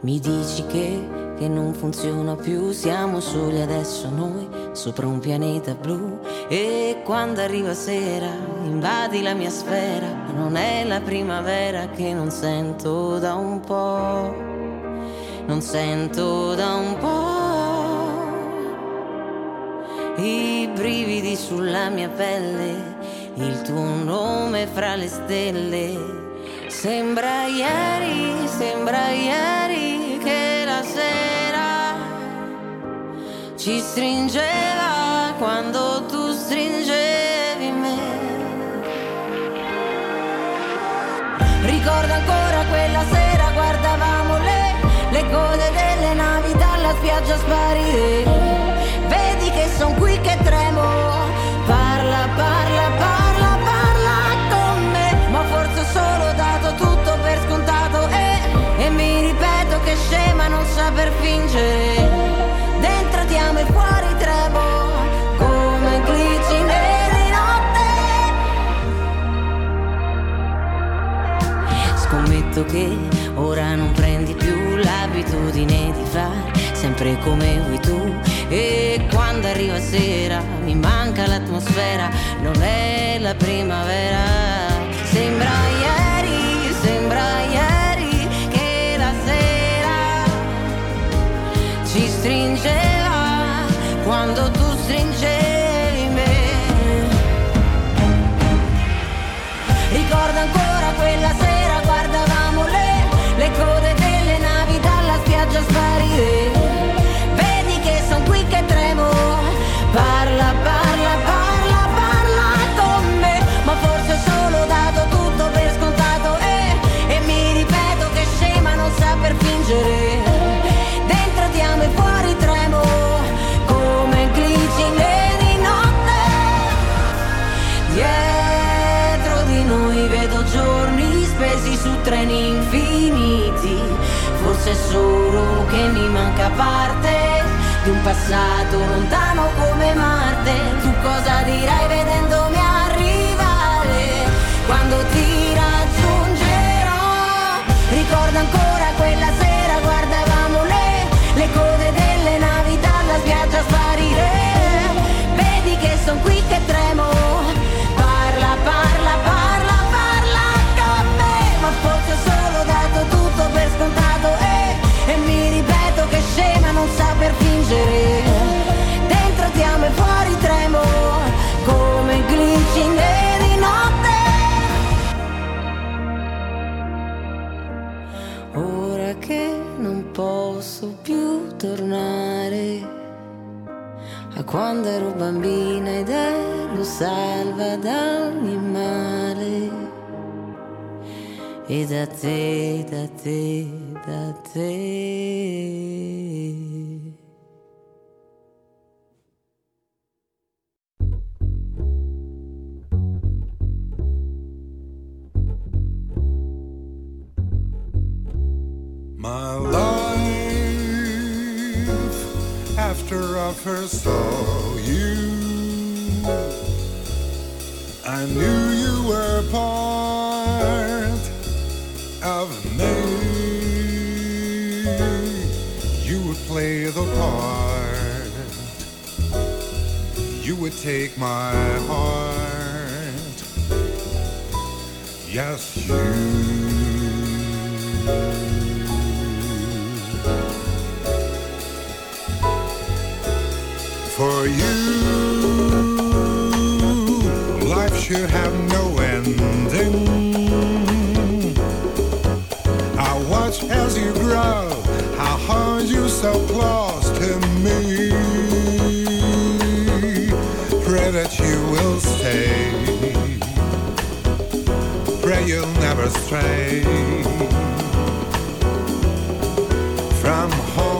Mi dici che, che non funziona più, siamo soli adesso noi, sopra un pianeta blu. E quando arriva sera, invadi la mia sfera, non è la primavera che non sento da un po', non sento da un po'. I brividi sulla mia pelle, il tuo nome fra le stelle Sembra ieri, sembra ieri sera ci stringeva quando tu stringevi me. Ricordo ancora quella sera, guardavamo le, le code delle navi dalla spiaggia sparire. Vedi che son qui che tremo, per fingere. Dentro ti amo e fuori tremo Come glicine di notte. Scommetto che ora non prendi più l'abitudine di fare Sempre come vuoi tu. E quando arriva sera mi manca l'atmosfera Non è la primavera. Sembra stringeva parte di un passato lontano come Marte. Tu cosa dirai vedendomi arrivare quando ti raggiungerò? Ricordo ancora quella sera, quando ero bambina ed ero salva da ogni male. E da te, da te, da te. My life after I first saw you, I knew you were part of me. You would play the part, you would take my heart. Yes, you. You. Life should have no ending. I watch as you grow, how hard you so close to me. Pray that you will stay. Pray you'll never stray from home.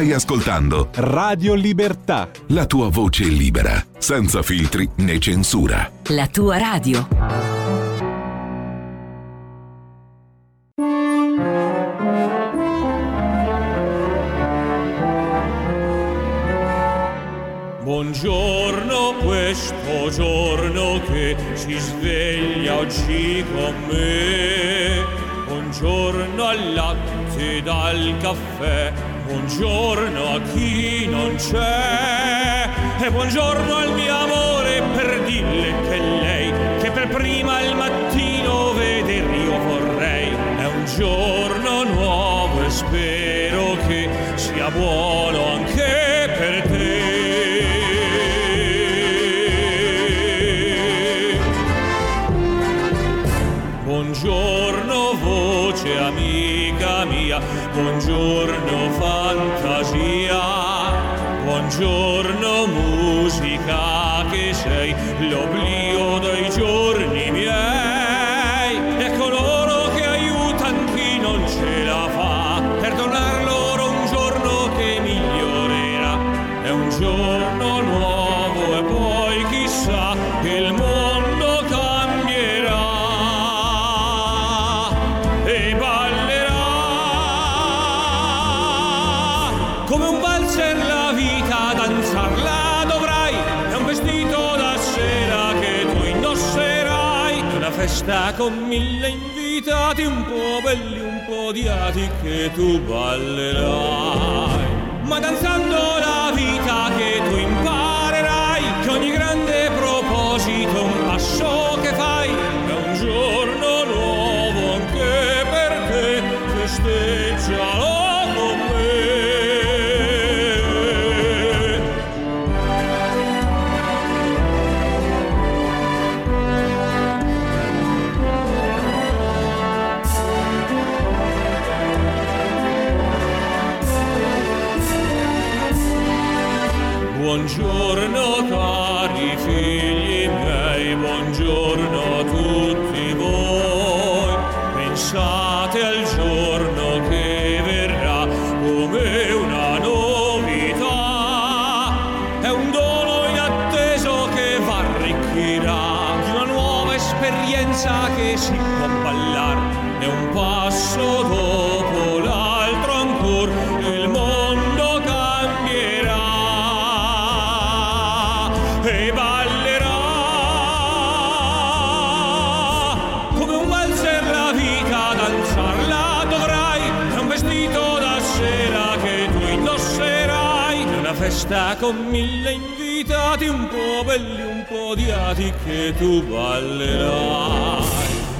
Stai ascoltando Radio Libertà. La tua voce libera, senza filtri né censura. La tua radio. Buongiorno questo giorno che si sveglia oggi con me. Buongiorno al latte dal caffè. Buongiorno c'è. E buongiorno al mio amore festa con mille invitati, un po' belli, un po' odiati, che tu ballerai. Ma danzando la vita che tu imparerai, che ogni grande proposito un passo che fai festa con mille invitati un po' belli un po' odiati che tu ballerai.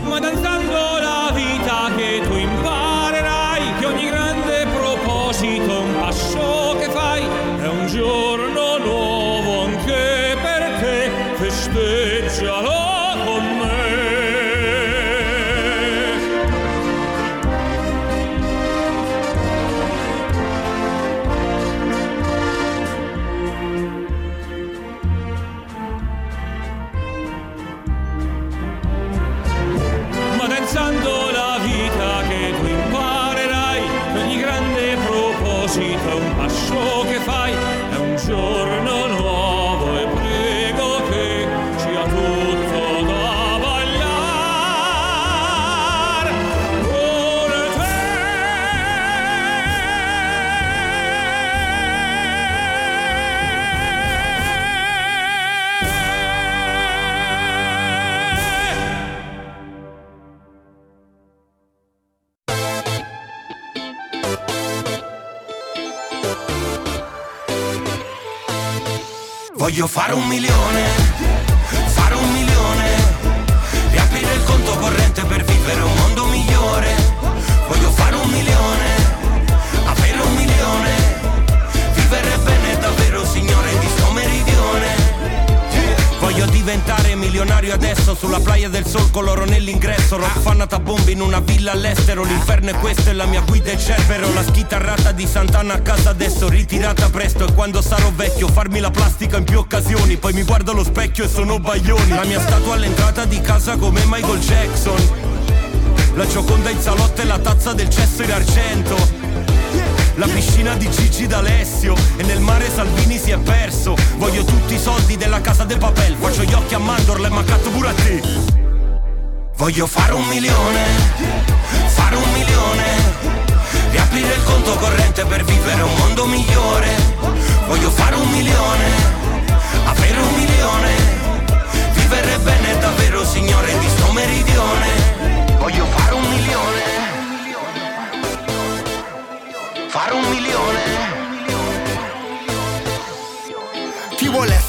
Ma danzando la vita che tu imparerai che ogni grande proposito un passo che fai è un giorno mi guardo allo specchio e sono baglioni. La mia statua all'entrata di casa come Michael Jackson. La gioconda in salotto e la tazza del cesso in argento. La piscina di Gigi d'Alessio. E nel mare Salvini si è perso. Voglio tutti i soldi della casa del papel. Faccio gli occhi a mandorla e mancato pure a te Voglio fare un milione. Fare un milione. Riaprire il conto corrente per vivere un mondo migliore. Voglio fare un milione Avere un milione. Vivere bene davvero signore di sto meridione. Voglio fare un milione. Fare un milione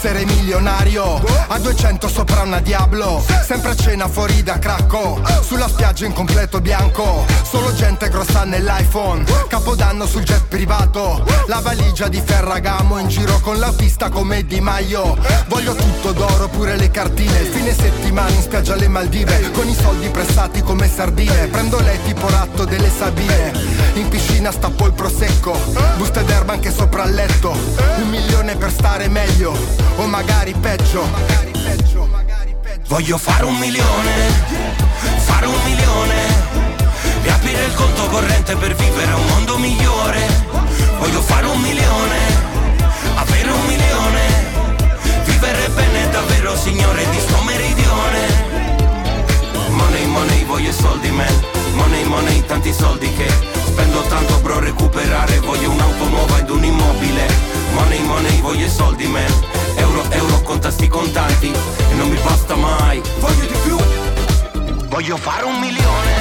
essere milionario? A 200 sopra una Diablo. Sempre a cena fuori da Cracco. Sulla spiaggia in completo bianco. Solo gente grossa nell'iPhone. Capodanno sul jet privato. La valigia di Ferragamo In giro con l'autista come Di Maio. Voglio tutto d'oro pure le cartine. Fine settimana in spiaggia alle Maldive. Con i soldi prestati come sardine. Prendo lei tipo ratto delle Sabine In piscina stappo il prosecco Buste d'erba anche sopra il letto Un milione per stare meglio O magari peggio Voglio fare un milione, fare un milione, riaprire il conto corrente per vivere un mondo migliore. Voglio fare un milione, avere un milione, vivere bene davvero signore di sto meridione. Money, money, voglio soldi man, money, money, tanti soldi che spendo tanto bro recuperare, voglio un'auto nuova ed un immobile. Money, money, voglio soldi man, euro, euro, conta sti contanti e non mi basta mai. Voglio di più, voglio fare un milione.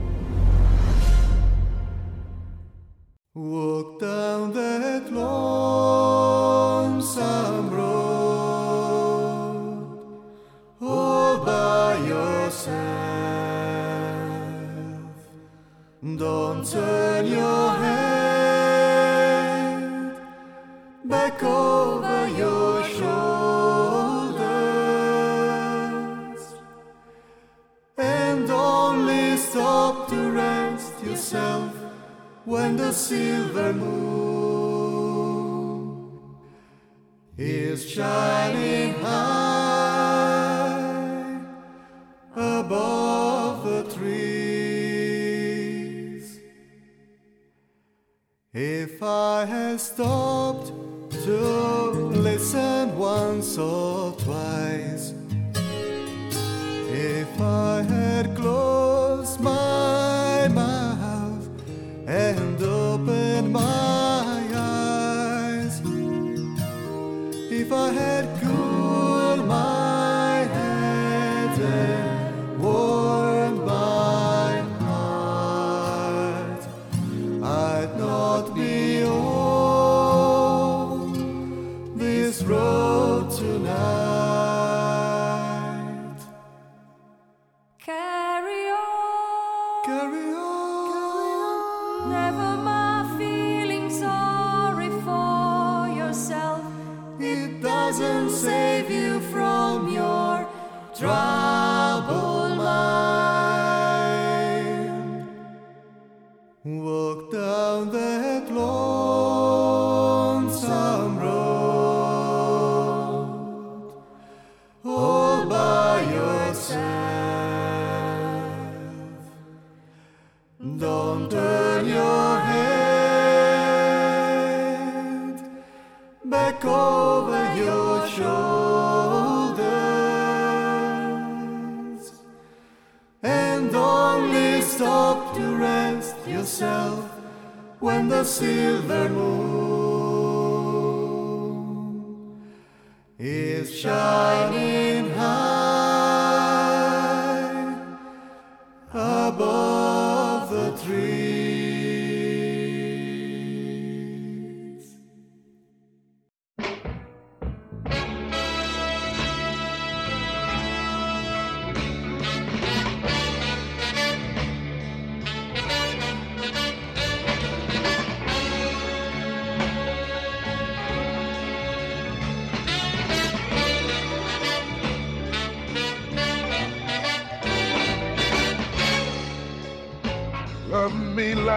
ti.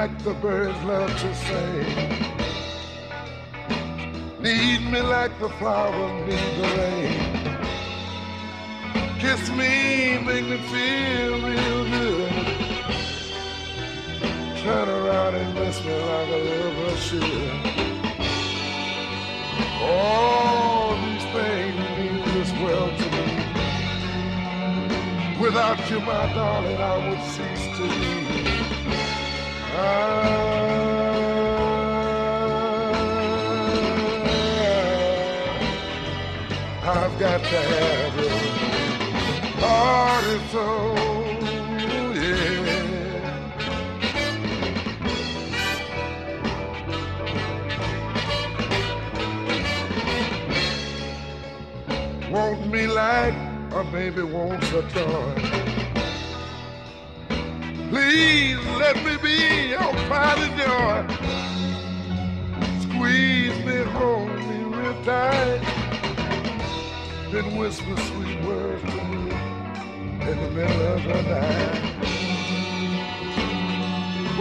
Like the birds love to sing. Need me like the flower need the rain. Kiss me, make me feel real good. Turn around and miss me like a lover should. All these things mean this world to me. Without you, my darling, I would cease to be. I, I've got to have you. Heart and soul, yeah. Want me like a baby wants a toy. Please let me be your pride and joy. Squeeze me, hold me real tight. Then whisper sweet words to me in the middle of the night.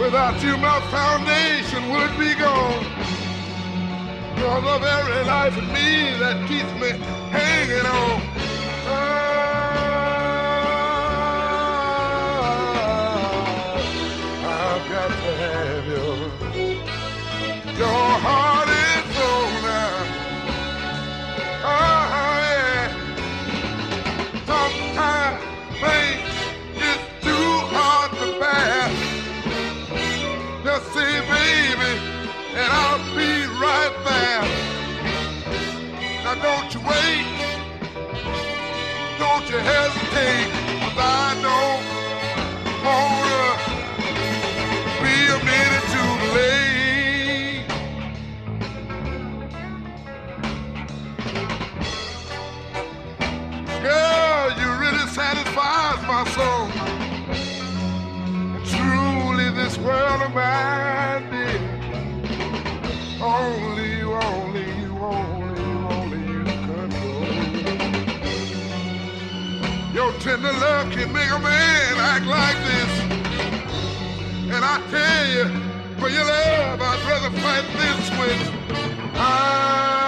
Without you, my foundation would be gone. You're the very life in me that keeps me hanging on. You. Your heart is now. Oh, yeah. Sometimes things is too hard to bear. Just say, baby, and I'll be right there. Now don't you wait. Don't you hesitate. 'cause I don't wanna Girl, you really satisfies my soul. Truly, this world of mine, dear. Only you, only you, only you, only you. Your tender love can make a man act like this. And I tell you, for your love, I'd rather fight this with. I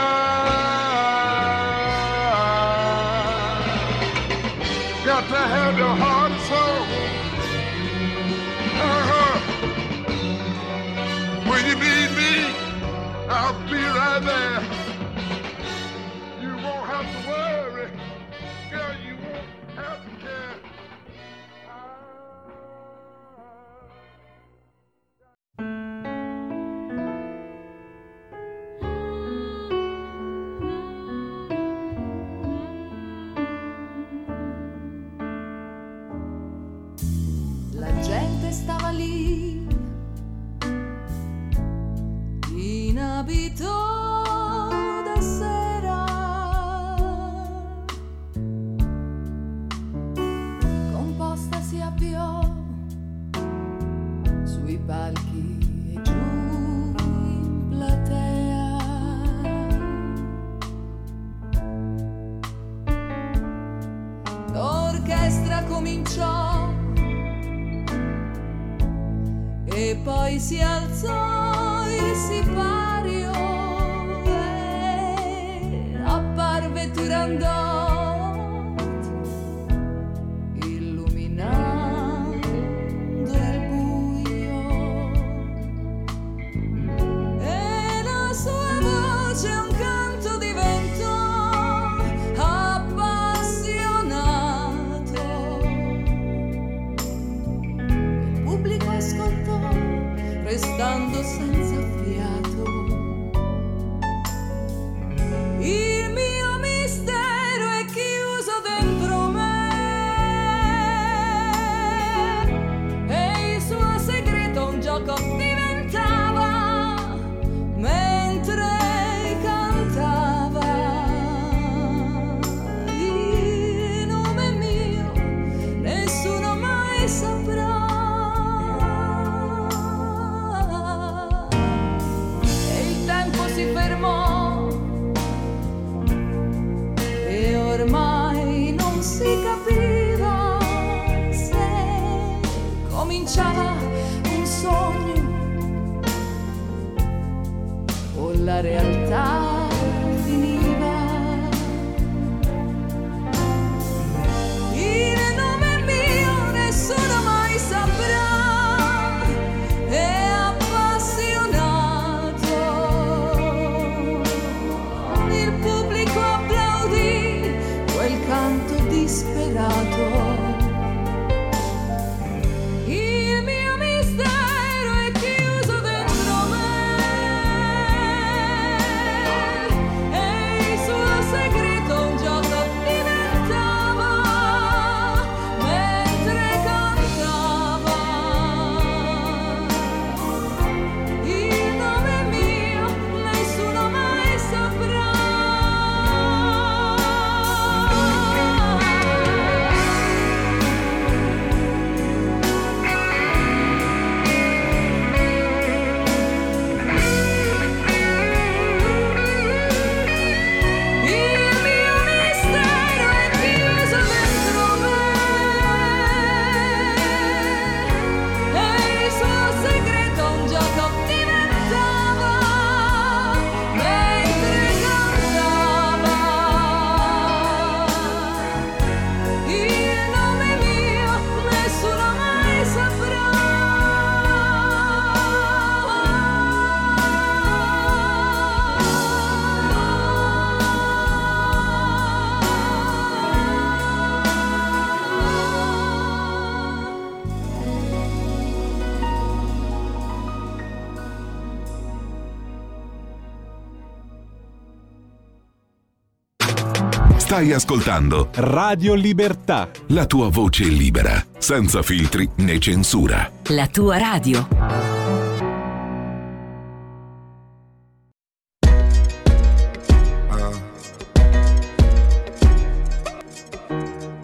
Stai ascoltando Radio Libertà. la tua voce libera, senza filtri né censura. La tua radio.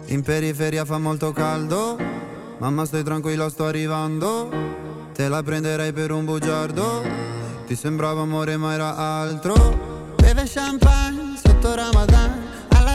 In periferia fa molto caldo, mamma stai tranquilla sto arrivando, te la prenderei per un bugiardo, ti sembrava amore ma era altro. Beve champagne sotto Ramadan,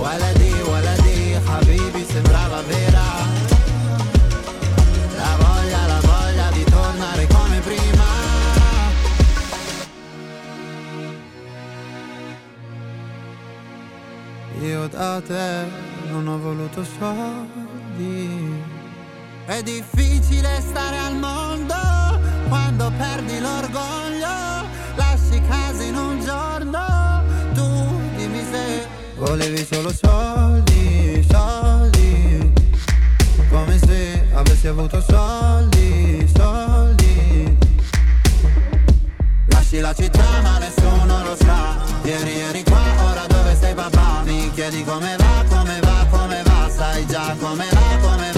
Waladi, waladi, habibi sembrava vera. La voglia, la voglia di tornare come prima. Io da te non ho voluto soldi. È difficile stare al mondo quando perdi l'orgoglio volevi solo soldi, soldi. Come se avessi avuto soldi, soldi. Lasci la città ma nessuno lo sa. Ieri eri qua, ora dove sei papà? Mi chiedi come va, come va, come va? Sai già come va, come va,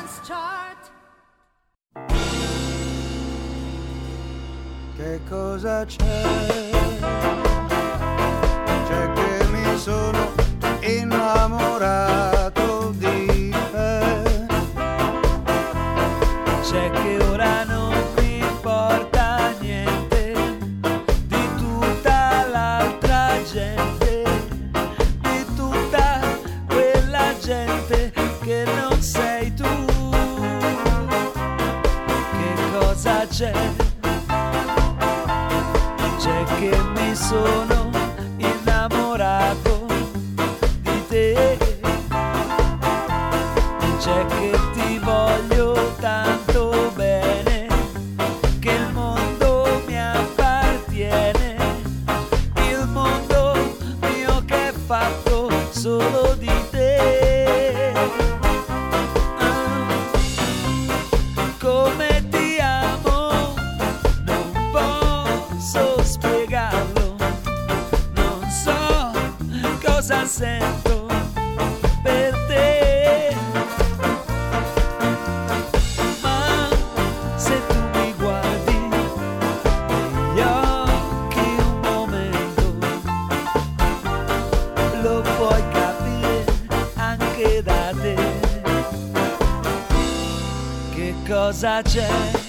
Che cosa c'è? C'è che mi sono innamorato mi sento per te. Ma se tu mi guardi negli occhi un momento, lo puoi capire anche da te. Che cosa? C'è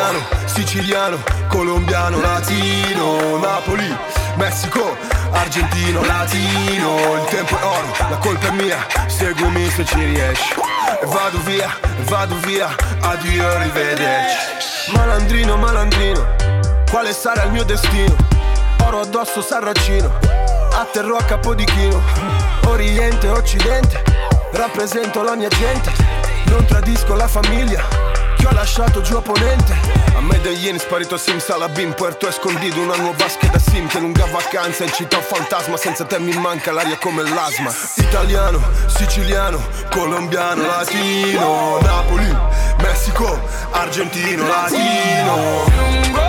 Italiano, siciliano, colombiano, latino, Napoli, Messico, argentino, latino, il tempo è oro, la colpa è mia, seguimi se ci riesci. E vado via, e vado via, addio, arrivederci. Malandrino, malandrino, quale sarà il mio destino? Oro addosso, sarracino, atterrò a Capodichino, Oriente, Occidente, rappresento la mia gente, non tradisco la famiglia, che ho lasciato giù opponente. A Medellin sparito Simsalabim, Puerto Escondido, una nuova scheda sim che lunga vacanza in città fantasma, senza te mi manca l'aria come l'asma. Italiano, siciliano, colombiano, latino, Napoli, Messico, argentino, latino.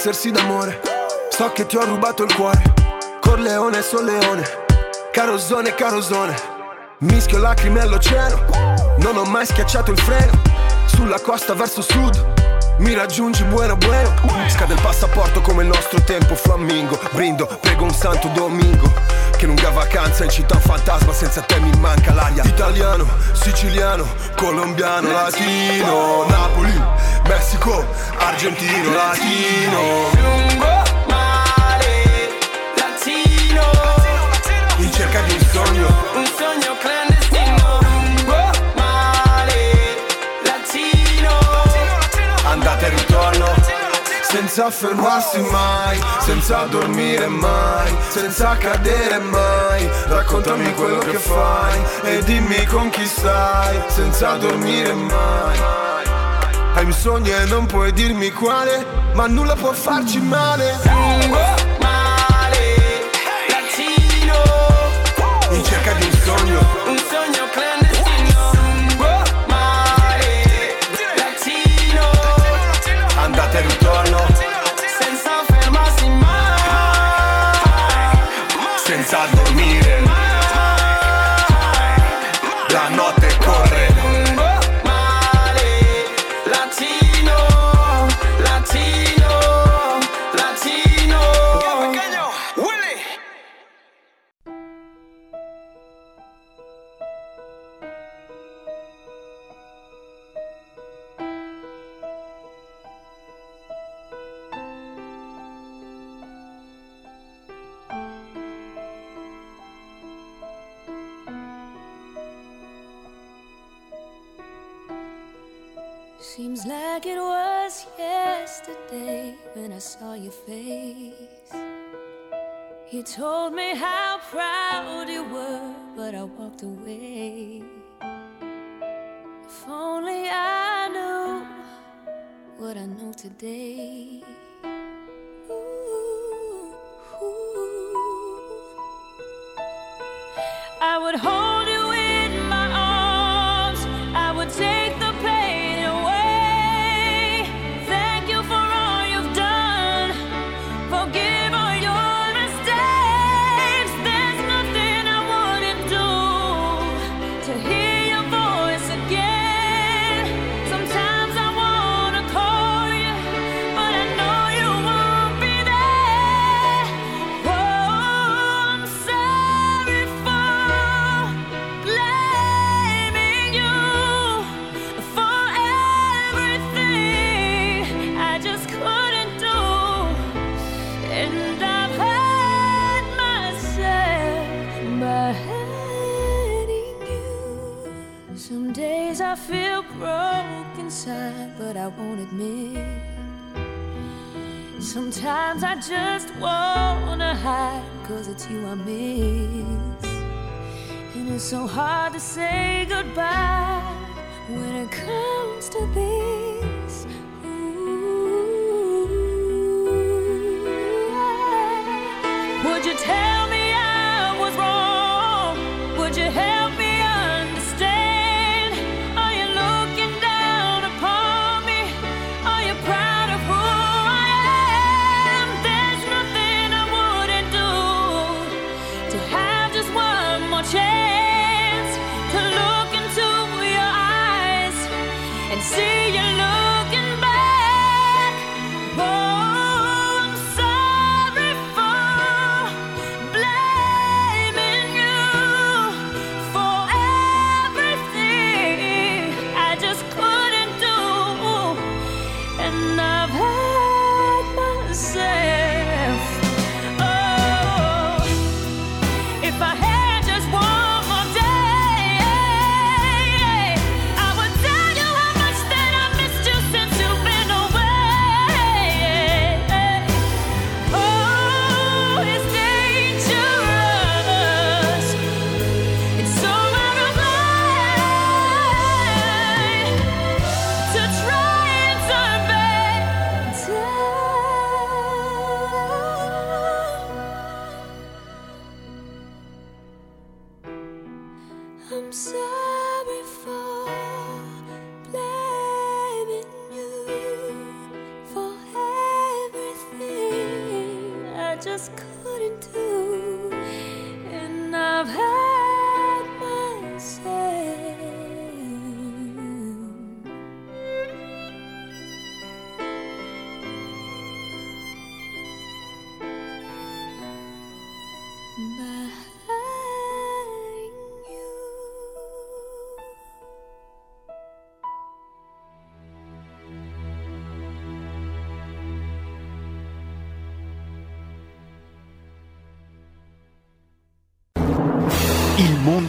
Sì d'amore. So che ti ho rubato il cuore. Corleone, solleone. Carosone, carosone. Mischio lacrime all'oceano. Non ho mai schiacciato il freno. Sulla costa verso sud. Mi raggiungi buono buono. Scade il passaporto come il nostro tempo flammingo. Brindo, prego un santo domingo. Che lunga vacanza in città fantasma. Senza te mi manca l'aria. Italiano, siciliano, colombiano, latino. Napoli, Messico, argentino, latino. Lungo male, latino, In cerca di un sogno. un sogno clandestino. Lungo male, latino, andate e ritorno senza fermarsi mai, senza dormire mai, senza cadere mai. Raccontami quello che fai e dimmi con chi stai, senza dormire mai. Hai un sogno e non puoi dirmi quale, ma nulla può farci male. lungo saw your face. You told me how proud you were, but I walked away. If only I knew what I know today. Ooh, ooh. I would hold Sometimes I just wanna hide, cause it's you I miss. And it's so hard to say goodbye when it comes to this.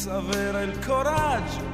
senza avere il coraggio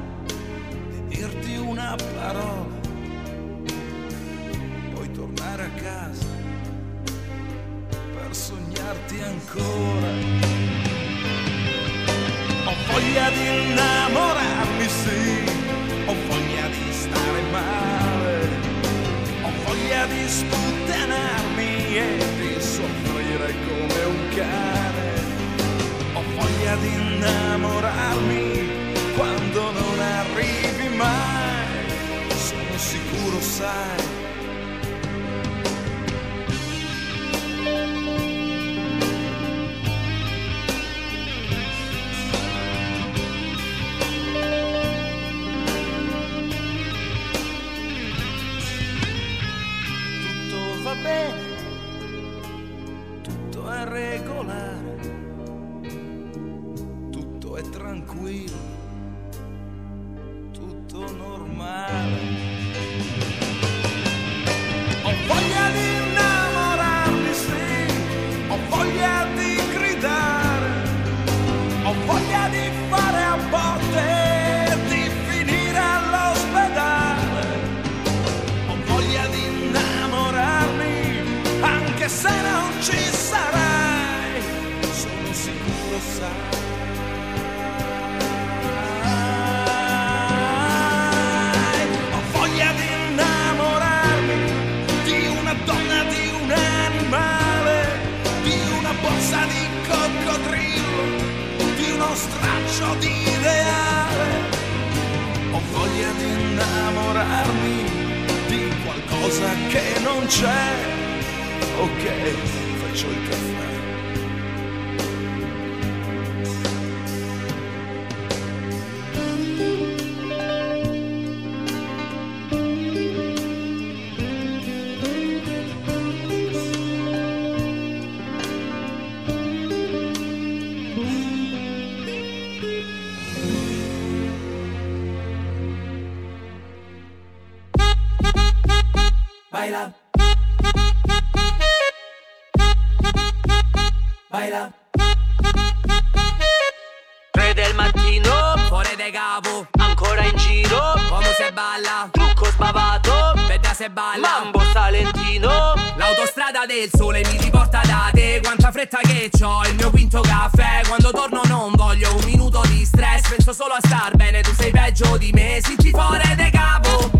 balla, trucco sbavato, vedda se balla, mambo salentino, l'autostrada del sole mi riporta da te, quanta fretta che c'ho, il mio quinto caffè, quando torno non voglio un minuto di stress, penso solo a star bene, tu sei peggio di me, sinci fuori de capo,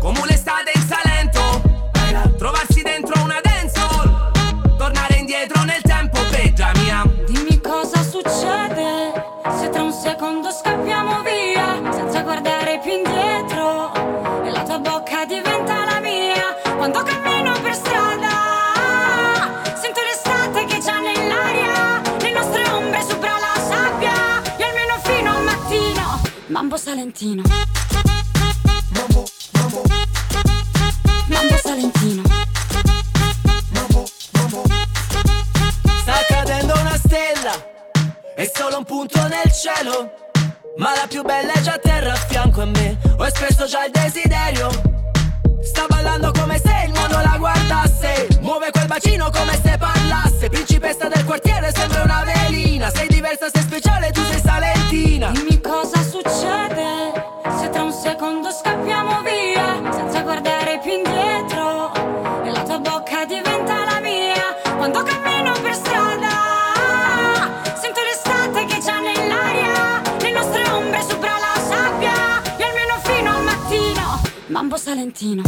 come l'estate in Salento, trovarsi dentro una dancehall, tornare indietro nel tempo, peggia mia. Dimmi cosa succede se tra un secondo scappiamo via mambo salentino mambo salentino Sta cadendo una stella, è solo un punto nel cielo. Ma la più bella è già a terra a fianco a me. Ho espresso già il desiderio. Sta ballando come se il mondo la guardasse. Muove quel bacino come se parlasse. Principessa del quartiere, sembra una velina. Sei diversa, sei speciale, tu sei salentina. Dimmi cosa succede scappiamo via senza guardare più indietro. E la tua bocca diventa la mia quando cammino per strada. Sento l'estate che già nell'aria le nostre ombre sopra la sabbia e almeno fino al mattino mambo salentino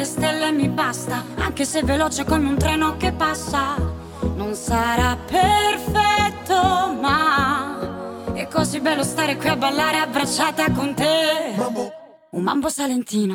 le stelle mi basta, anche se veloce come un treno che passa. Non sarà perfetto, ma è così bello stare qui a ballare abbracciata con te. Un mambo salentino.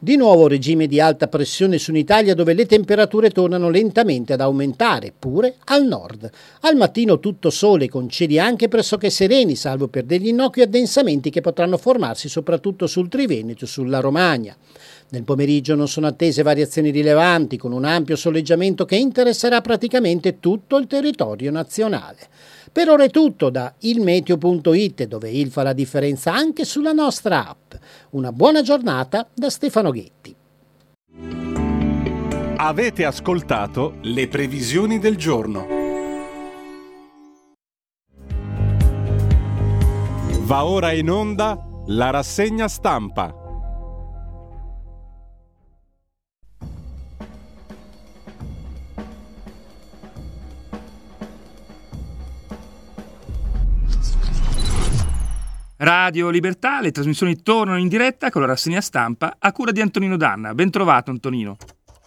Di nuovo regime di alta pressione su un'Italia dove le temperature tornano lentamente ad aumentare, pure al nord. Al mattino tutto sole con cieli anche pressoché sereni, salvo per degli innocui addensamenti che potranno formarsi soprattutto sul Triveneto e sulla Romagna. Nel pomeriggio non sono attese variazioni rilevanti, con un ampio soleggiamento che interesserà praticamente tutto il territorio nazionale. Per ora è tutto da ilmeteo.it, dove il fa la differenza anche sulla nostra app. Una buona giornata da Stefano Ghetti. Avete ascoltato le previsioni del giorno. Va ora in onda la rassegna stampa. Radio Libertà, le trasmissioni tornano in diretta con la rassegna stampa a cura di Antonino Danna. Ben trovato Antonino.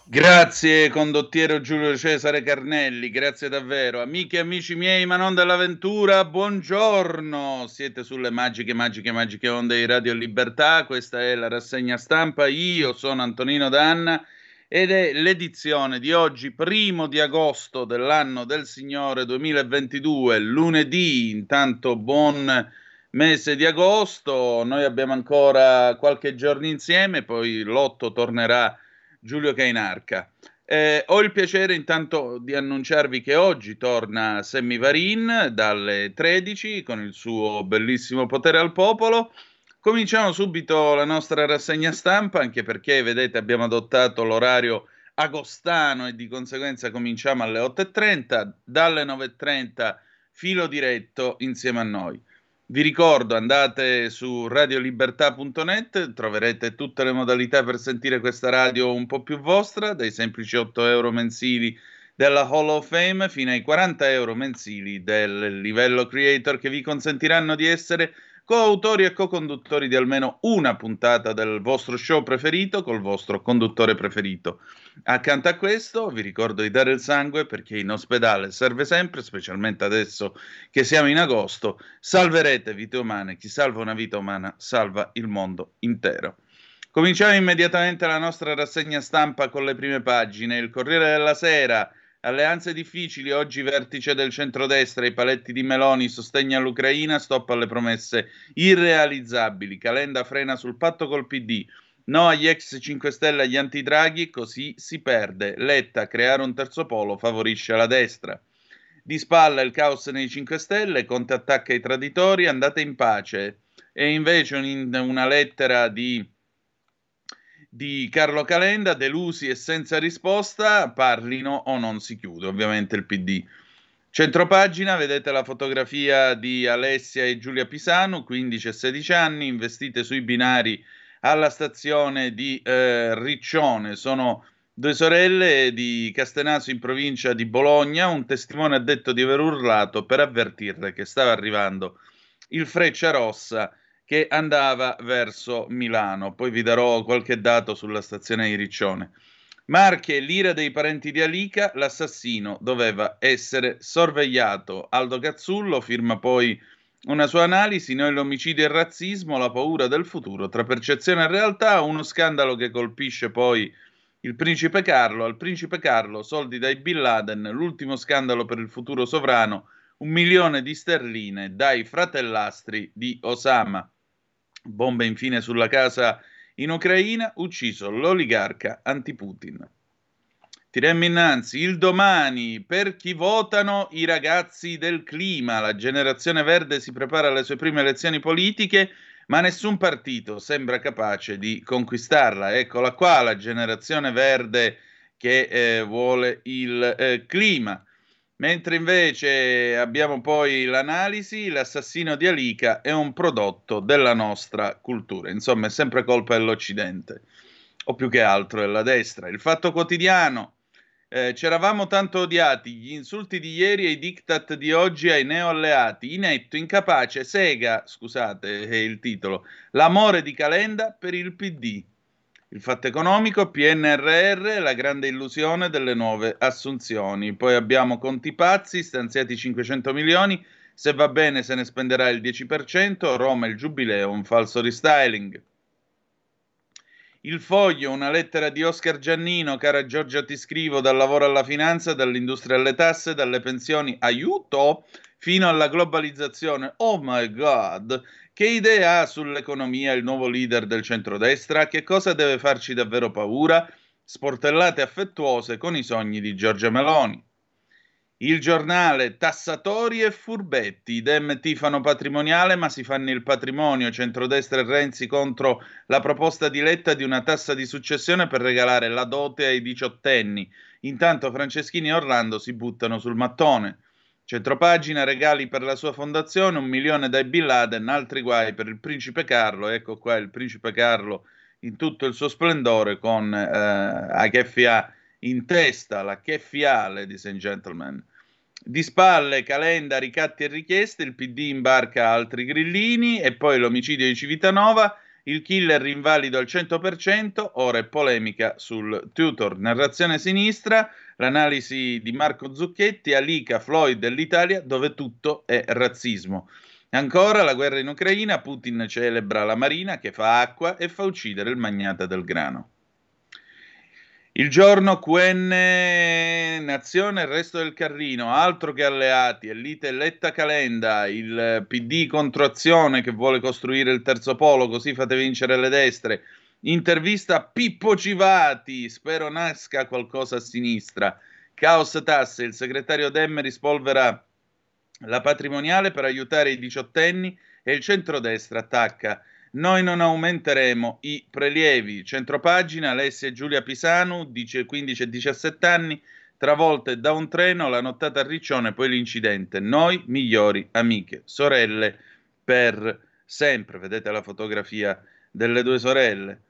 Grazie condottiero Giulio Cesare Carnelli, grazie davvero. Amiche e amici miei, ma non dell'avventura, buongiorno. Siete sulle magiche, magiche, magiche onde di Radio Libertà. Questa è la rassegna stampa. Io sono Antonino Danna ed è l'edizione di oggi, primo di agosto dell'anno del Signore 2022, lunedì. Intanto buon mese di agosto. Noi abbiamo ancora qualche giorno insieme, poi l'otto tornerà Giulio Cainarca. Eh, ho il piacere intanto di annunciarvi che oggi torna Sammy Varin dalle 13 con il suo bellissimo potere al popolo. Cominciamo subito la nostra rassegna stampa, anche perché vedete abbiamo adottato l'orario agostano e di conseguenza cominciamo alle 8.30, dalle 9.30 filo diretto insieme a noi. Vi ricordo, andate su radiolibertà.net, troverete tutte le modalità per sentire questa radio un po' più vostra, dai semplici 8 euro mensili della Hall of Fame fino ai 40 euro mensili del livello creator che vi consentiranno di essere coautori e co-conduttori di almeno una puntata del vostro show preferito col vostro conduttore preferito. Accanto a questo vi ricordo di dare il sangue perché in ospedale serve sempre, specialmente adesso che siamo in agosto, salverete vite umane, chi salva una vita umana salva il mondo intero. Cominciamo immediatamente la nostra rassegna stampa con le prime pagine. Il Corriere della Sera, alleanze difficili, oggi vertice del centrodestra, i paletti di Meloni, sostegno all'Ucraina, stop alle promesse irrealizzabili, Calenda frena sul patto col PD, No agli ex 5 Stelle e agli antidraghi, così si perde. Letta, creare un terzo polo favorisce la destra. Di spalla il caos nei 5 Stelle, Conte attacca i traditori, andate in pace. E invece un- una lettera di, di Carlo Calenda, delusi e senza risposta, parlino o non si chiude, ovviamente il PD. Centropagina, vedete la fotografia di Alessia e Giulia Pisano, 15 e 16 anni, investite sui binari alla stazione di eh, Riccione. Sono due sorelle di Castenaso in provincia di Bologna. Un testimone ha detto di aver urlato per avvertirle che stava arrivando il Freccia Rossa che andava verso Milano. Poi vi darò qualche dato sulla stazione di Riccione. Marche, l'ira dei parenti di Alica, l'assassino doveva essere sorvegliato. Aldo Cazzullo firma poi una sua analisi, noi l'omicidio e il razzismo, la paura del futuro, tra percezione e realtà, uno scandalo che colpisce poi il principe Carlo, al principe Carlo soldi dai Bin Laden, l'ultimo scandalo per il futuro sovrano, un milione di sterline dai fratellastri di Osama. Bombe infine sulla casa in Ucraina, ucciso l'oligarca anti-Putin. Tiremmo innanzi il domani per chi votano i ragazzi del clima. La generazione verde si prepara alle sue prime elezioni politiche, ma nessun partito sembra capace di conquistarla. Eccola qua, la generazione verde che eh, vuole il eh, clima. Mentre invece abbiamo poi l'analisi, l'assassino di Alica è un prodotto della nostra cultura, insomma è sempre colpa dell'Occidente, o più che altro della destra. Il fatto quotidiano, eh, c'eravamo tanto odiati, gli insulti di ieri e i diktat di oggi ai neoalleati, inetto, incapace, sega, scusate è il titolo, l'amore di Calenda per il PD. Il fatto economico, PNRR, la grande illusione delle nuove assunzioni. Poi abbiamo conti pazzi, stanziati 500 milioni, se va bene se ne spenderà il 10%, Roma il giubileo, un falso restyling. Il foglio, una lettera di Oscar Giannino, cara Giorgia ti scrivo, dal lavoro alla finanza, dall'industria alle tasse, dalle pensioni, aiuto, fino alla globalizzazione. Oh my god! Che idea ha sull'economia il nuovo leader del centrodestra? Che cosa deve farci davvero paura? Sportellate affettuose con i sogni di Giorgia Meloni. Il giornale Tassatori e furbetti. I Dem tifano patrimoniale, ma si fanno il patrimonio. Centrodestra e Renzi contro la proposta di Letta di una tassa di successione per regalare la dote ai diciottenni. Intanto Franceschini e Orlando si buttano sul mattone. Centropagina, regali per la sua fondazione, un milione dai Bin Laden, altri guai per il principe Carlo. Ecco qua il principe Carlo in tutto il suo splendore con eh, HFA in testa, la KFA, ladies and gentlemen. Di spalle, calenda, ricatti e richieste, il PD imbarca altri grillini e poi l'omicidio di Civitanova, il killer invalido al 100%, ora è polemica sul tutor. Narrazione sinistra, l'analisi di Marco Zucchetti, Alica, Floyd e l'Italia dove tutto è razzismo. Ancora la guerra in Ucraina, Putin celebra la Marina che fa acqua e fa uccidere il magnate del grano. Il giorno QN Nazione e il resto del Carrino, altro che alleati, è lite Letta Calenda, il PD contro Azione che vuole costruire il terzo polo, così fate vincere le destre. Intervista Pippo Civati, spero nasca qualcosa a sinistra. Caos tasse, il segretario Dem rispolvera la patrimoniale per aiutare i diciottenni e il centrodestra attacca. Noi non aumenteremo i prelievi. Centropagina, Alessia e Giulia Pisanu, dice 15 e 17 anni, travolte da un treno, la nottata a Riccione, poi l'incidente. Noi migliori amiche, sorelle per sempre. Vedete la fotografia delle due sorelle.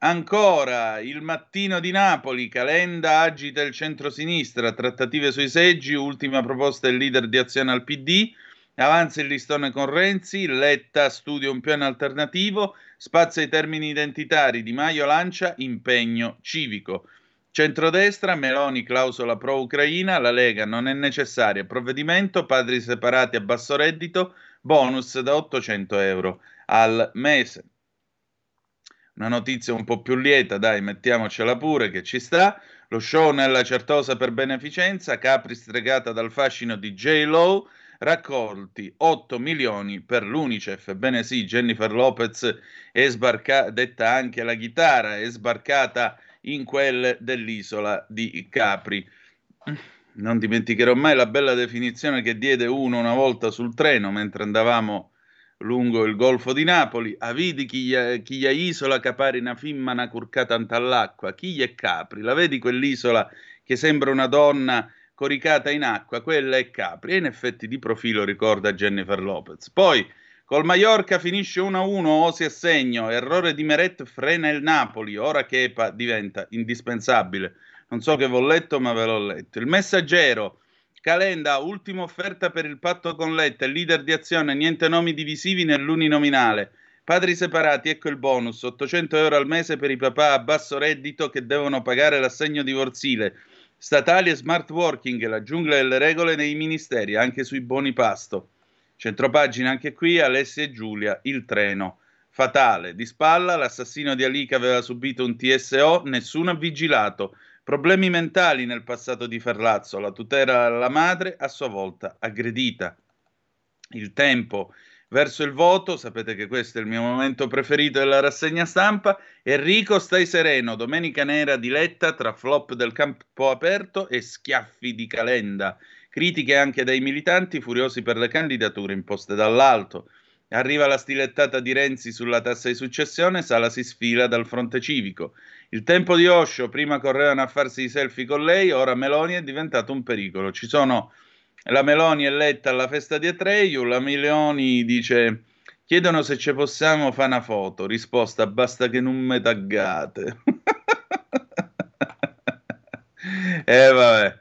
Ancora il mattino di Napoli, Calenda agita il centro-sinistra, trattative sui seggi, ultima proposta del leader di azione al PD. Avanza il listone con Renzi, Letta studia un piano alternativo, spazia i termini identitari, Di Maio lancia impegno civico. Centrodestra, Meloni clausola pro-Ucraina, la Lega non è necessaria, provvedimento, padri separati a basso reddito, bonus da 800 euro al mese. Una notizia un po' più lieta, dai, mettiamocela pure che ci sta. Lo show nella Certosa per beneficenza, Capri stregata dal fascino di J-Lo, raccolti 8 milioni per l'Unicef. Ebbene sì, Jennifer Lopez è sbarcata, detta anche la chitarra, è sbarcata in quelle dell'isola di Capri. Non dimenticherò mai la bella definizione che diede uno una volta sul treno mentre andavamo lungo il golfo di Napoli. Avidi chi chi isola capari una fimmana curcata antall'acqua, chi è Capri. La vedi quell'isola che sembra una donna coricata in acqua? Quella è Capri. E in effetti di profilo ricorda Jennifer Lopez. Poi col Mallorca finisce 1-1, Osi a segno, errore di Meret frena il Napoli, ora Kepa diventa indispensabile. Non so che l'ho letto, ma ve l'ho letto. Il messaggero, Calenda, ultima offerta per il patto con Letta, leader di azione, niente nomi divisivi nell'uninominale. Padri separati, ecco il bonus, 800 euro al mese per i papà a basso reddito che devono pagare l'assegno divorzile. Statali e smart working, la giungla delle regole nei ministeri, anche sui buoni pasto. Centropagina anche qui, Alessia e Giulia, il treno. Fatale, di spalla, l'assassino di Alica aveva subito un TSO, nessuno ha vigilato. Problemi mentali nel passato di Ferlazzo, la tutela alla madre a sua volta aggredita. Il tempo verso il voto, sapete che questo è il mio momento preferito della rassegna stampa. Enrico, stai sereno, domenica nera di Letta tra flop del campo aperto e schiaffi di Calenda. Critiche anche dai militanti furiosi per le candidature imposte dall'alto. Arriva la stilettata di Renzi sulla tassa di successione, Sala si sfila dal fronte civico. Il tempo di Osho, prima correvano a farsi i selfie con lei, ora Meloni è diventato un pericolo. Ci sono la Meloni e Letta alla festa di Atreio, la Meloni dice chiedono se ci possiamo fare una foto, risposta basta che non me taggate. Eh, vabbè.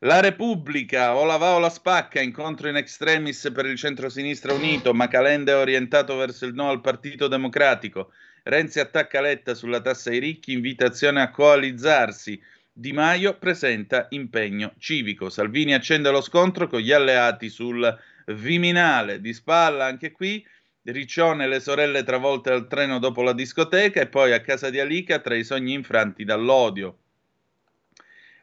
La Repubblica, o la va o la spacca, incontro in extremis per il centro-sinistra unito, ma Calenda è orientato verso il no al Partito Democratico. Renzi attacca Letta sulla tassa ai ricchi, invitazione a coalizzarsi. Di Maio presenta impegno civico. Salvini accende lo scontro con gli alleati sul Viminale. Di spalla anche qui. Riccione le sorelle travolte al treno dopo la discoteca e poi a casa di Alica tra i sogni infranti dall'odio.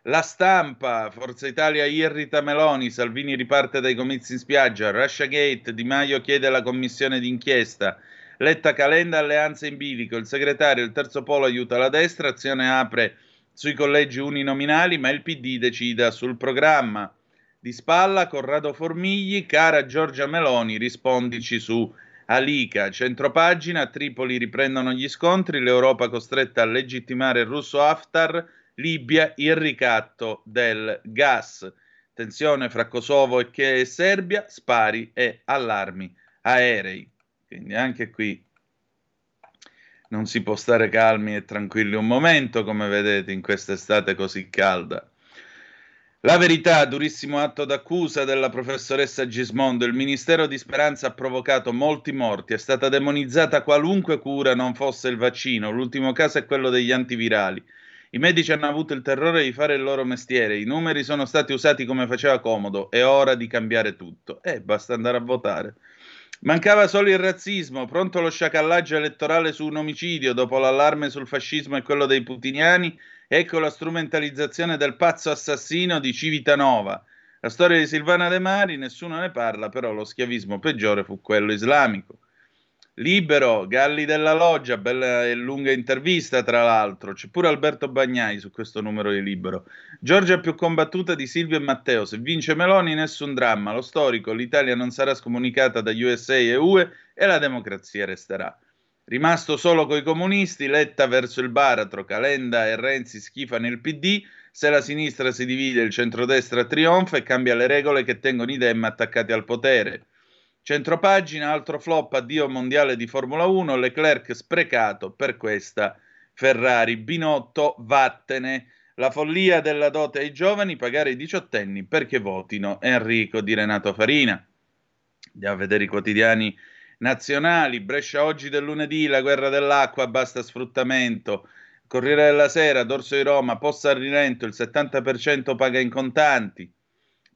La stampa, Forza Italia irrita Meloni, Salvini riparte dai comizi in spiaggia, Russia Gate, Di Maio chiede la commissione d'inchiesta, Letta Calenda, alleanza in bilico, il segretario, il terzo polo aiuta la destra, azione apre sui collegi uninominali, ma il PD decida sul programma. Di spalla, Corrado Formigli, cara Giorgia Meloni, rispondici su Alica. Centropagina, a Tripoli riprendono gli scontri, l'Europa costretta a legittimare il russo Haftar, Libia il ricatto del gas. Tensione fra Kosovo e Serbia, spari e allarmi aerei. Quindi anche qui non si può stare calmi e tranquilli un momento, come vedete in quest'estate così calda. La verità, durissimo atto d'accusa della professoressa Gismondo, il Ministero di Speranza ha provocato molti morti, è stata demonizzata qualunque cura non fosse il vaccino, l'ultimo caso è quello degli antivirali. I medici hanno avuto il terrore di fare il loro mestiere, i numeri sono stati usati come faceva comodo, è ora di cambiare tutto. Eh, basta andare a votare. Mancava solo il razzismo, pronto lo sciacallaggio elettorale su un omicidio dopo l'allarme sul fascismo e quello dei putiniani, ecco la strumentalizzazione del pazzo assassino di Civitanova. La storia di Silvana De Mari, nessuno ne parla, però lo schiavismo peggiore fu quello islamico. Libero, Galli della Loggia, bella e lunga intervista tra l'altro, c'è pure Alberto Bagnai su questo numero di Libero. Giorgia più combattuta di Silvio e Matteo, se vince Meloni nessun dramma, lo storico, l'Italia non sarà scomunicata da USA e UE e la democrazia resterà. Rimasto solo coi comunisti, Letta verso il baratro, Calenda e Renzi schifano il PD, se la sinistra si divide il centrodestra trionfa e cambia le regole che tengono i dem attaccati al potere. Centropagina, altro flop, addio mondiale di Formula 1, Leclerc sprecato per questa Ferrari. Binotto, vattene. La follia della dote ai giovani, pagare i diciottenni perché votino Enrico di Renato Farina. Andiamo a vedere i quotidiani nazionali. Brescia oggi del lunedì, la guerra dell'acqua, basta sfruttamento. Corriere della Sera, Dorso di Roma, Posta al Rilento, il 70% paga in contanti.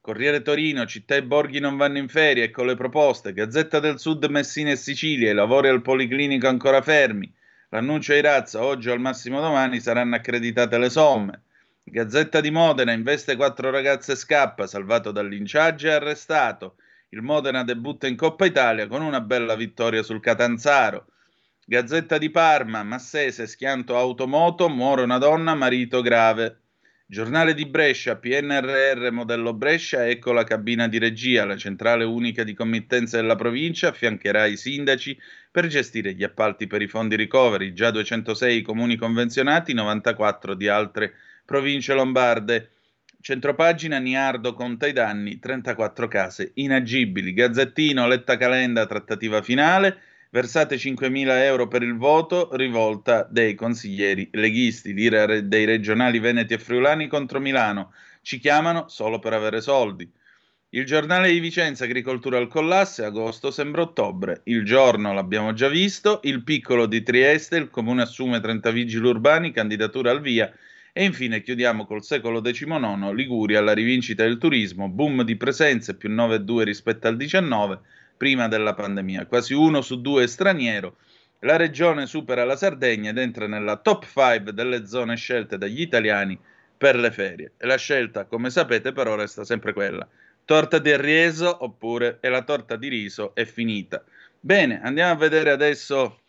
Corriere Torino, città e borghi non vanno in ferie, ecco le proposte. Gazzetta del Sud, Messina e Sicilia, i lavori al Policlinico ancora fermi. L'annuncio ai Razza, oggi o al massimo domani saranno accreditate le somme. Gazzetta di Modena, investe quattro ragazze e scappa, salvato dal linciaggio e arrestato. Il Modena debutta in Coppa Italia con una bella vittoria sul Catanzaro. Gazzetta di Parma, Massese, schianto automoto, muore una donna, marito grave. Giornale di Brescia, PNRR modello Brescia, ecco la cabina di regia, la centrale unica di committenza della provincia affiancherà i sindaci per gestire gli appalti per i fondi ricoveri, già 206 comuni convenzionati, 94 di altre province lombarde. Centropagina Niardo conta i danni, 34 case inagibili. Gazzettino, letta calenda, trattativa finale. Versate 5.000 euro per il voto, rivolta dei consiglieri leghisti, l'ira dei regionali veneti e friulani contro Milano. Ci chiamano solo per avere soldi. Il giornale di Vicenza, agricoltura al collasse, agosto sembra ottobre. Il giorno l'abbiamo già visto. Il piccolo di Trieste, il comune assume 30 vigili urbani, candidatura al via. E infine chiudiamo col secolo XIX, Liguria alla rivincita del turismo, boom di presenze più 9,2 rispetto al 19 prima della pandemia. Quasi uno su due è straniero. La regione supera la Sardegna ed entra nella top 5 delle zone scelte dagli italiani per le ferie. E la scelta, come sapete, però resta sempre quella. Torta di rieso oppure e la torta di riso è finita. Bene, andiamo a vedere adesso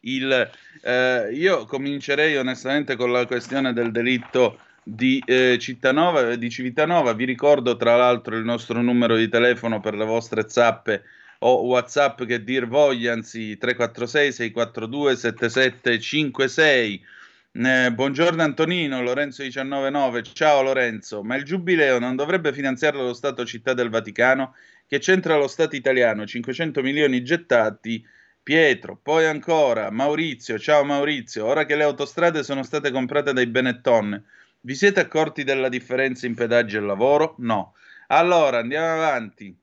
il... Eh, io comincerei onestamente con la questione del delitto di eh, Cittànova, di Civitanova. Vi ricordo tra l'altro il nostro numero di telefono per le vostre zappe o WhatsApp che dir voglia, anzi 346 642 7756. Eh, buongiorno Antonino, Lorenzo 199. Ciao Lorenzo, ma il giubileo non dovrebbe finanziarlo lo Stato Città del Vaticano che c'entra lo Stato italiano, 500 milioni gettati Pietro, poi ancora Maurizio, ciao Maurizio, ora che le autostrade sono state comprate dai Benetton, vi siete accorti della differenza in pedaggio e lavoro? No. Allora, andiamo avanti.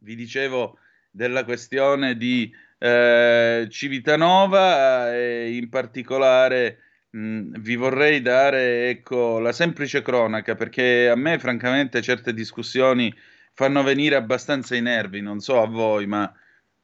Vi dicevo della questione di eh, Civitanova e in particolare mh, vi vorrei dare ecco, la semplice cronaca perché a me francamente certe discussioni fanno venire abbastanza i nervi, non so a voi, ma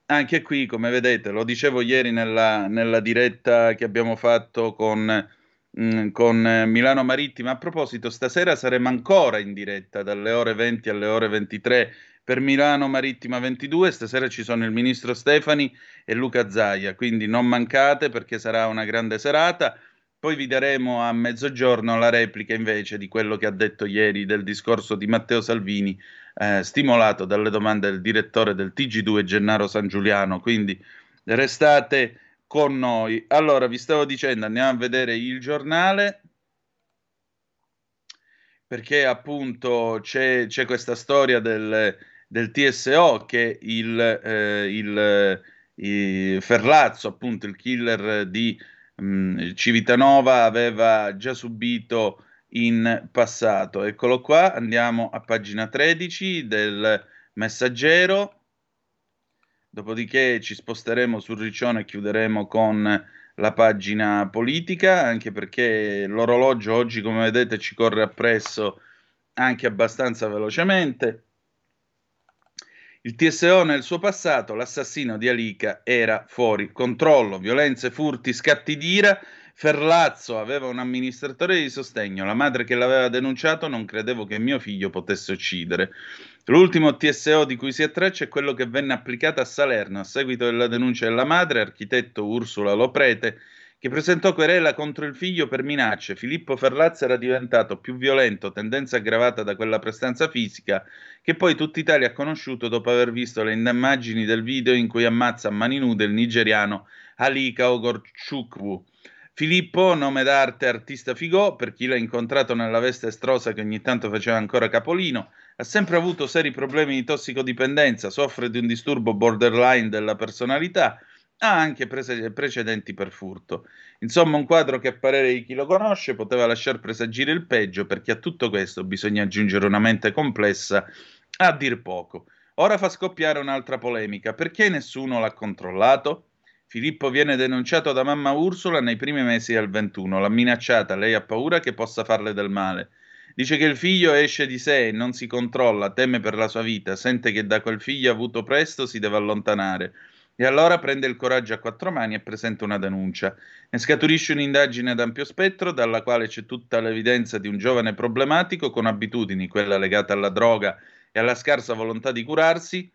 anche qui, come vedete, lo dicevo ieri nella, nella diretta che abbiamo fatto con Mm, con eh, Milano Marittima. A proposito, stasera saremo ancora in diretta dalle ore 20 alle ore 23 per Milano Marittima 22. Stasera ci sono il ministro Stefani e Luca Zaia, quindi non mancate perché sarà una grande serata. Poi vi daremo a mezzogiorno la replica invece di quello che ha detto ieri del discorso di Matteo Salvini, eh, stimolato dalle domande del direttore del TG2 Gennaro San Giuliano. Quindi restate con noi. Allora, vi stavo dicendo, andiamo a vedere il giornale perché appunto c'è, c'è questa storia del, del, TSO che il, eh, il, il, Ferlazzo, appunto il killer di mh, Civitanova, aveva già subito in passato. Eccolo qua, andiamo a pagina 13 del Messaggero. Dopodiché ci sposteremo sul Riccione e chiuderemo con la pagina politica, anche perché l'orologio oggi, come vedete, ci corre appresso anche abbastanza velocemente. Il TSO nel suo passato, l'assassino di Alica era fuori controllo, violenze, furti, scatti d'ira. Ferlazzo aveva un amministratore di sostegno, la madre che l'aveva denunciato non credevo che mio figlio potesse uccidere. L'ultimo TSO di cui si attraccia è quello che venne applicato a Salerno a seguito della denuncia della madre, architetto Ursula Loprete, che presentò querela contro il figlio per minacce. Filippo Ferlazza era diventato più violento, tendenza aggravata da quella prestanza fisica, che poi tutta Italia ha conosciuto dopo aver visto le immagini del video in cui ammazza a mani nude il nigeriano Alika Ogorchukwu. Filippo, nome d'arte artista Figò, per chi l'ha incontrato nella veste estrosa che ogni tanto faceva ancora capolino, ha sempre avuto seri problemi di tossicodipendenza, soffre di un disturbo borderline della personalità, ha anche prese- precedenti per furto. Insomma, un quadro che a parere di chi lo conosce poteva lasciar presagire il peggio, perché a tutto questo bisogna aggiungere una mente complessa a dir poco. Ora fa scoppiare un'altra polemica. Perché nessuno l'ha controllato? Filippo viene denunciato da mamma Ursula nei primi mesi del 21. L'ha minacciata, lei ha paura che possa farle del male. Dice che il figlio esce di sé non si controlla, teme per la sua vita, sente che da quel figlio avuto presto si deve allontanare. E allora prende il coraggio a quattro mani e presenta una denuncia. Ne scaturisce un'indagine ad ampio spettro, dalla quale c'è tutta l'evidenza di un giovane problematico con abitudini, quella legata alla droga e alla scarsa volontà di curarsi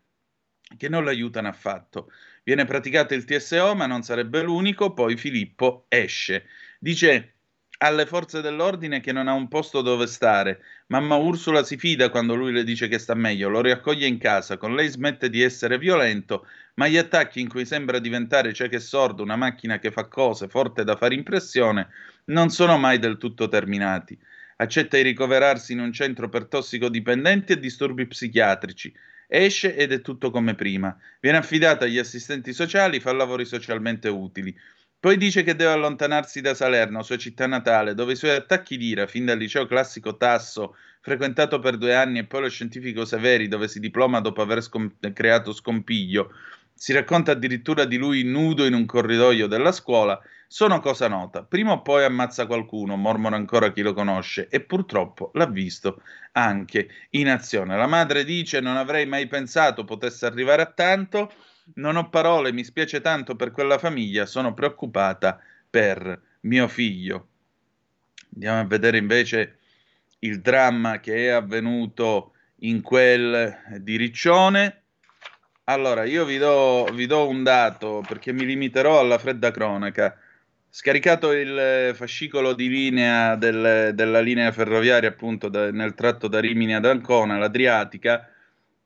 che non l'aiutano affatto. Viene praticato il TSO, ma non sarebbe l'unico, poi Filippo esce. Dice alle forze dell'ordine che non ha un posto dove stare. Mamma Ursula si fida quando lui le dice che sta meglio, lo riaccoglie in casa, con lei smette di essere violento, ma gli attacchi in cui sembra diventare cieco e sordo, una macchina che fa cose, forte da fare impressione, non sono mai del tutto terminati. Accetta di ricoverarsi in un centro per tossicodipendenti e disturbi psichiatrici. Esce ed è tutto come prima. Viene affidata agli assistenti sociali, fa lavori socialmente utili. Poi dice che deve allontanarsi da Salerno, sua città natale, dove i suoi attacchi d'ira, fin dal liceo classico Tasso, frequentato per due anni, e poi lo scientifico Severi, dove si diploma dopo aver scom- creato scompiglio, si racconta addirittura di lui nudo in un corridoio della scuola, sono cosa nota. Prima o poi ammazza qualcuno, mormora ancora chi lo conosce, e purtroppo l'ha visto anche in azione. La madre dice: Non avrei mai pensato potesse arrivare a tanto. Non ho parole, mi spiace tanto per quella famiglia, sono preoccupata per mio figlio. Andiamo a vedere invece il dramma che è avvenuto in quel di Riccione. Allora, io vi do, vi do un dato perché mi limiterò alla fredda cronaca. Scaricato il fascicolo di linea del, della linea ferroviaria, appunto da, nel tratto da Rimini ad Ancona, l'Adriatica,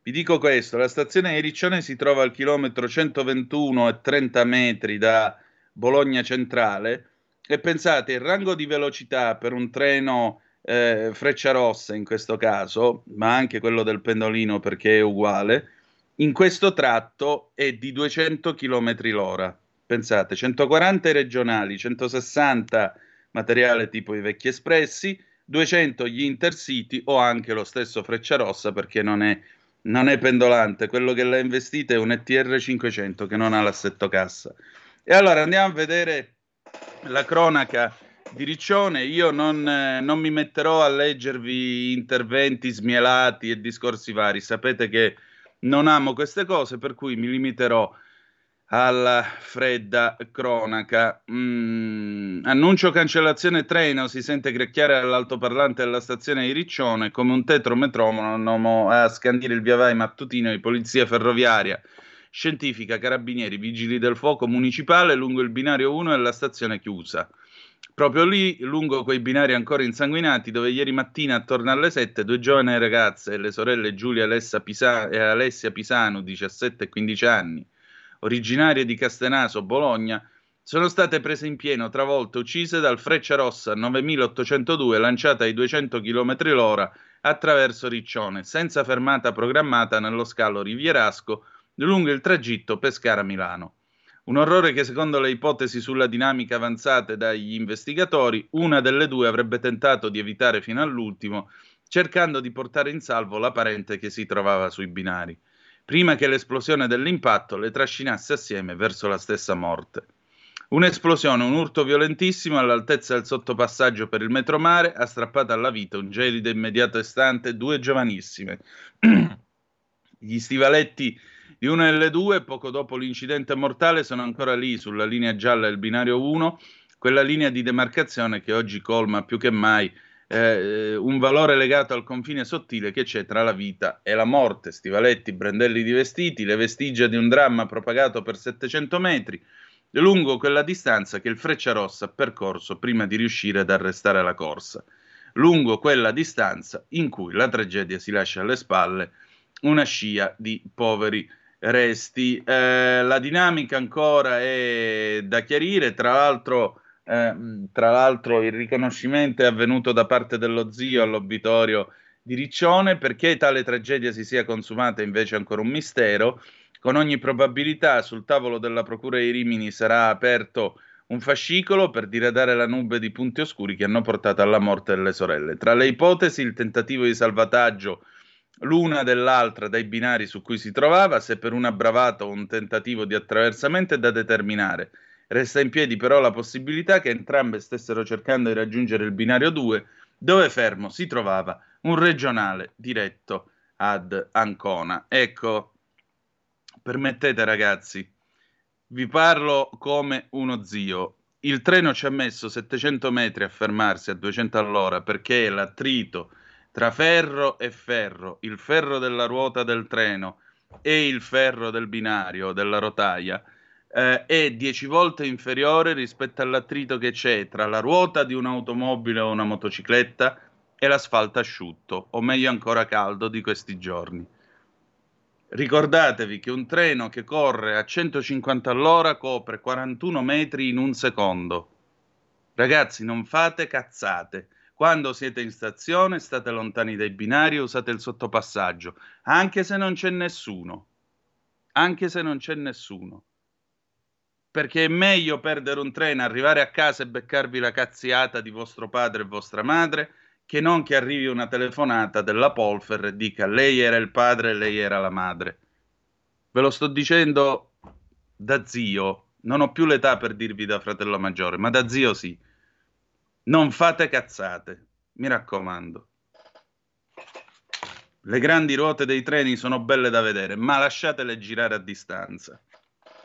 vi dico questo, la stazione di Riccione si trova al chilometro 121 e 30 metri da Bologna Centrale e pensate, il rango di velocità per un treno eh, freccia rossa in questo caso, ma anche quello del pendolino perché è uguale, in questo tratto è di 200 km l'ora. Pensate, 140 regionali, 160 materiale tipo i vecchi espressi, 200 gli intercity o anche lo stesso freccia rossa perché non è non è pendolante, quello che l'ha investita è un ETR 500 che non ha l'assetto cassa. E allora andiamo a vedere la cronaca di Riccione. Io non, eh, non mi metterò a leggervi interventi smielati e discorsi vari. Sapete che non amo queste cose, per cui mi limiterò alla fredda cronaca. Mm, annuncio cancellazione treno, si sente grecchiare all'altoparlante della stazione di Riccione come un tetrometronomo a scandire il viavai mattutino di polizia ferroviaria, scientifica, carabinieri, vigili del fuoco municipale lungo il binario 1 e la stazione chiusa. Proprio lì, lungo quei binari ancora insanguinati, dove ieri mattina attorno alle 7 due giovani ragazze, le sorelle Giulia Alessia Pisa- e Alessia Pisano, 17 e 15 anni, originarie di Castenaso, Bologna, sono state prese in pieno, travolte, uccise dal Freccia Rossa 9802 lanciata ai 200 km l'ora attraverso Riccione, senza fermata programmata nello scalo Rivierasco lungo il tragitto Pescara-Milano. Un orrore che secondo le ipotesi sulla dinamica avanzate dagli investigatori, una delle due avrebbe tentato di evitare fino all'ultimo, cercando di portare in salvo la parente che si trovava sui binari prima che l'esplosione dell'impatto le trascinasse assieme verso la stessa morte. Un'esplosione, un urto violentissimo all'altezza del sottopassaggio per il metromare ha strappato alla vita un gelido immediato istante due giovanissime. Gli stivaletti di una delle due, poco dopo l'incidente mortale, sono ancora lì sulla linea gialla del binario 1, quella linea di demarcazione che oggi colma più che mai eh, un valore legato al confine sottile che c'è tra la vita e la morte. Stivaletti, brandelli di vestiti, le vestigia di un dramma propagato per 700 metri, lungo quella distanza che il Frecciarossa ha percorso prima di riuscire ad arrestare la corsa. Lungo quella distanza in cui la tragedia si lascia alle spalle una scia di poveri resti. Eh, la dinamica ancora è da chiarire, tra l'altro eh, tra l'altro il riconoscimento è avvenuto da parte dello zio all'obitorio di Riccione, perché tale tragedia si sia consumata invece è ancora un mistero. Con ogni probabilità sul tavolo della Procura di Rimini sarà aperto un fascicolo per diradare la nube di punti oscuri che hanno portato alla morte delle sorelle. Tra le ipotesi il tentativo di salvataggio l'una dell'altra dai binari su cui si trovava, se per una bravata o un tentativo di attraversamento è da determinare. Resta in piedi però la possibilità che entrambe stessero cercando di raggiungere il binario 2, dove fermo si trovava un regionale diretto ad Ancona. Ecco, permettete ragazzi, vi parlo come uno zio. Il treno ci ha messo 700 metri a fermarsi a 200 all'ora perché l'attrito tra ferro e ferro, il ferro della ruota del treno e il ferro del binario, della rotaia, eh, è dieci volte inferiore rispetto all'attrito che c'è tra la ruota di un'automobile o una motocicletta e l'asfalto asciutto, o meglio ancora caldo di questi giorni. Ricordatevi che un treno che corre a 150 all'ora copre 41 metri in un secondo. Ragazzi, non fate cazzate. Quando siete in stazione, state lontani dai binari e usate il sottopassaggio, anche se non c'è nessuno. Anche se non c'è nessuno. Perché è meglio perdere un treno, arrivare a casa e beccarvi la cazziata di vostro padre e vostra madre, che non che arrivi una telefonata della Polfer e dica lei era il padre e lei era la madre. Ve lo sto dicendo da zio, non ho più l'età per dirvi da fratello maggiore, ma da zio sì. Non fate cazzate, mi raccomando. Le grandi ruote dei treni sono belle da vedere, ma lasciatele girare a distanza.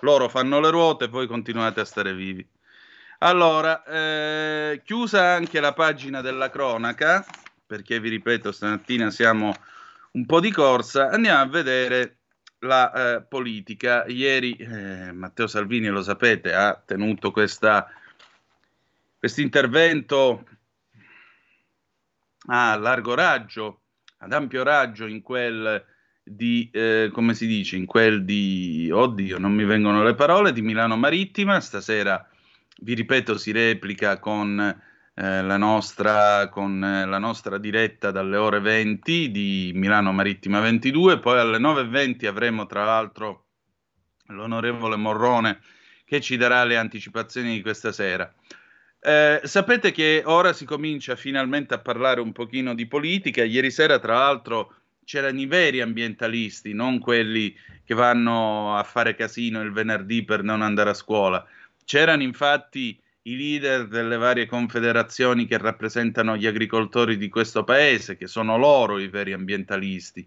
Loro fanno le ruote, voi continuate a stare vivi. Allora, eh, chiusa anche la pagina della cronaca, perché vi ripeto, stamattina siamo un po' di corsa, andiamo a vedere la eh, politica. Ieri eh, Matteo Salvini, lo sapete, ha tenuto questo intervento a largo raggio, ad ampio raggio in quel di, eh, come si dice, in quel di, oddio, non mi vengono le parole, di Milano Marittima, stasera, vi ripeto, si replica con, eh, la, nostra, con eh, la nostra diretta dalle ore 20 di Milano Marittima 22, poi alle 9.20 avremo tra l'altro l'onorevole Morrone che ci darà le anticipazioni di questa sera. Eh, sapete che ora si comincia finalmente a parlare un pochino di politica. Ieri sera, tra l'altro, c'erano i veri ambientalisti, non quelli che vanno a fare casino il venerdì per non andare a scuola. C'erano infatti i leader delle varie confederazioni che rappresentano gli agricoltori di questo paese, che sono loro i veri ambientalisti.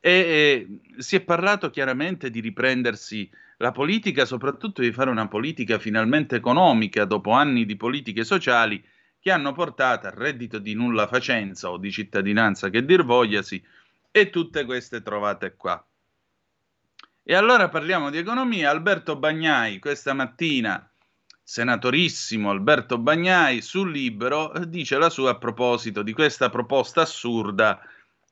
E, e si è parlato chiaramente di riprendersi la politica, soprattutto di fare una politica finalmente economica dopo anni di politiche sociali che hanno portato al reddito di nulla facenza o di cittadinanza che dir vogliasi e tutte queste trovate qua. E allora parliamo di economia. Alberto Bagnai questa mattina, senatorissimo Alberto Bagnai, sul Libero dice la sua a proposito di questa proposta assurda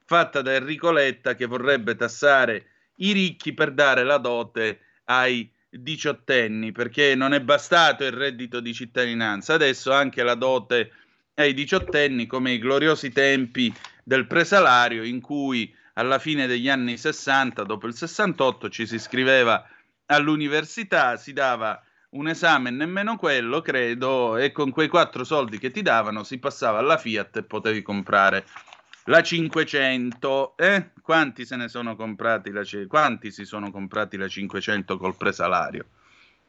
fatta da Enrico Letta che vorrebbe tassare i ricchi per dare la dote ai diciottenni, perché non è bastato il reddito di cittadinanza, adesso anche la dote ai diciottenni, come i gloriosi tempi del presalario, in cui alla fine degli anni 60, dopo il 68, ci si iscriveva all'università, si dava un esame, nemmeno quello, credo, e con quei quattro soldi che ti davano si passava alla Fiat e potevi comprare la 500, eh? Quanti se ne sono comprati la Quanti si sono comprati la 500 col presalario?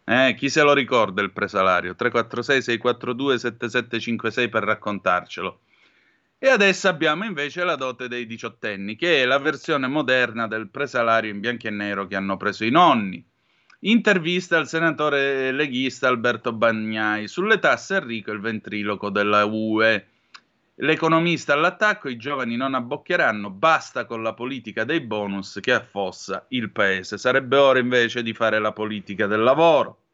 Eh, chi se lo ricorda il presalario? 346 642 7756 per raccontarcelo. E adesso abbiamo invece la dote dei diciottenni, che è la versione moderna del presalario in bianco e nero che hanno preso i nonni. Intervista al senatore leghista Alberto Bagnai sulle tasse Enrico, il ventriloco della UE. L'economista all'attacco, i giovani non abbocchieranno, basta con la politica dei bonus che affossa il paese. Sarebbe ora invece di fare la politica del lavoro.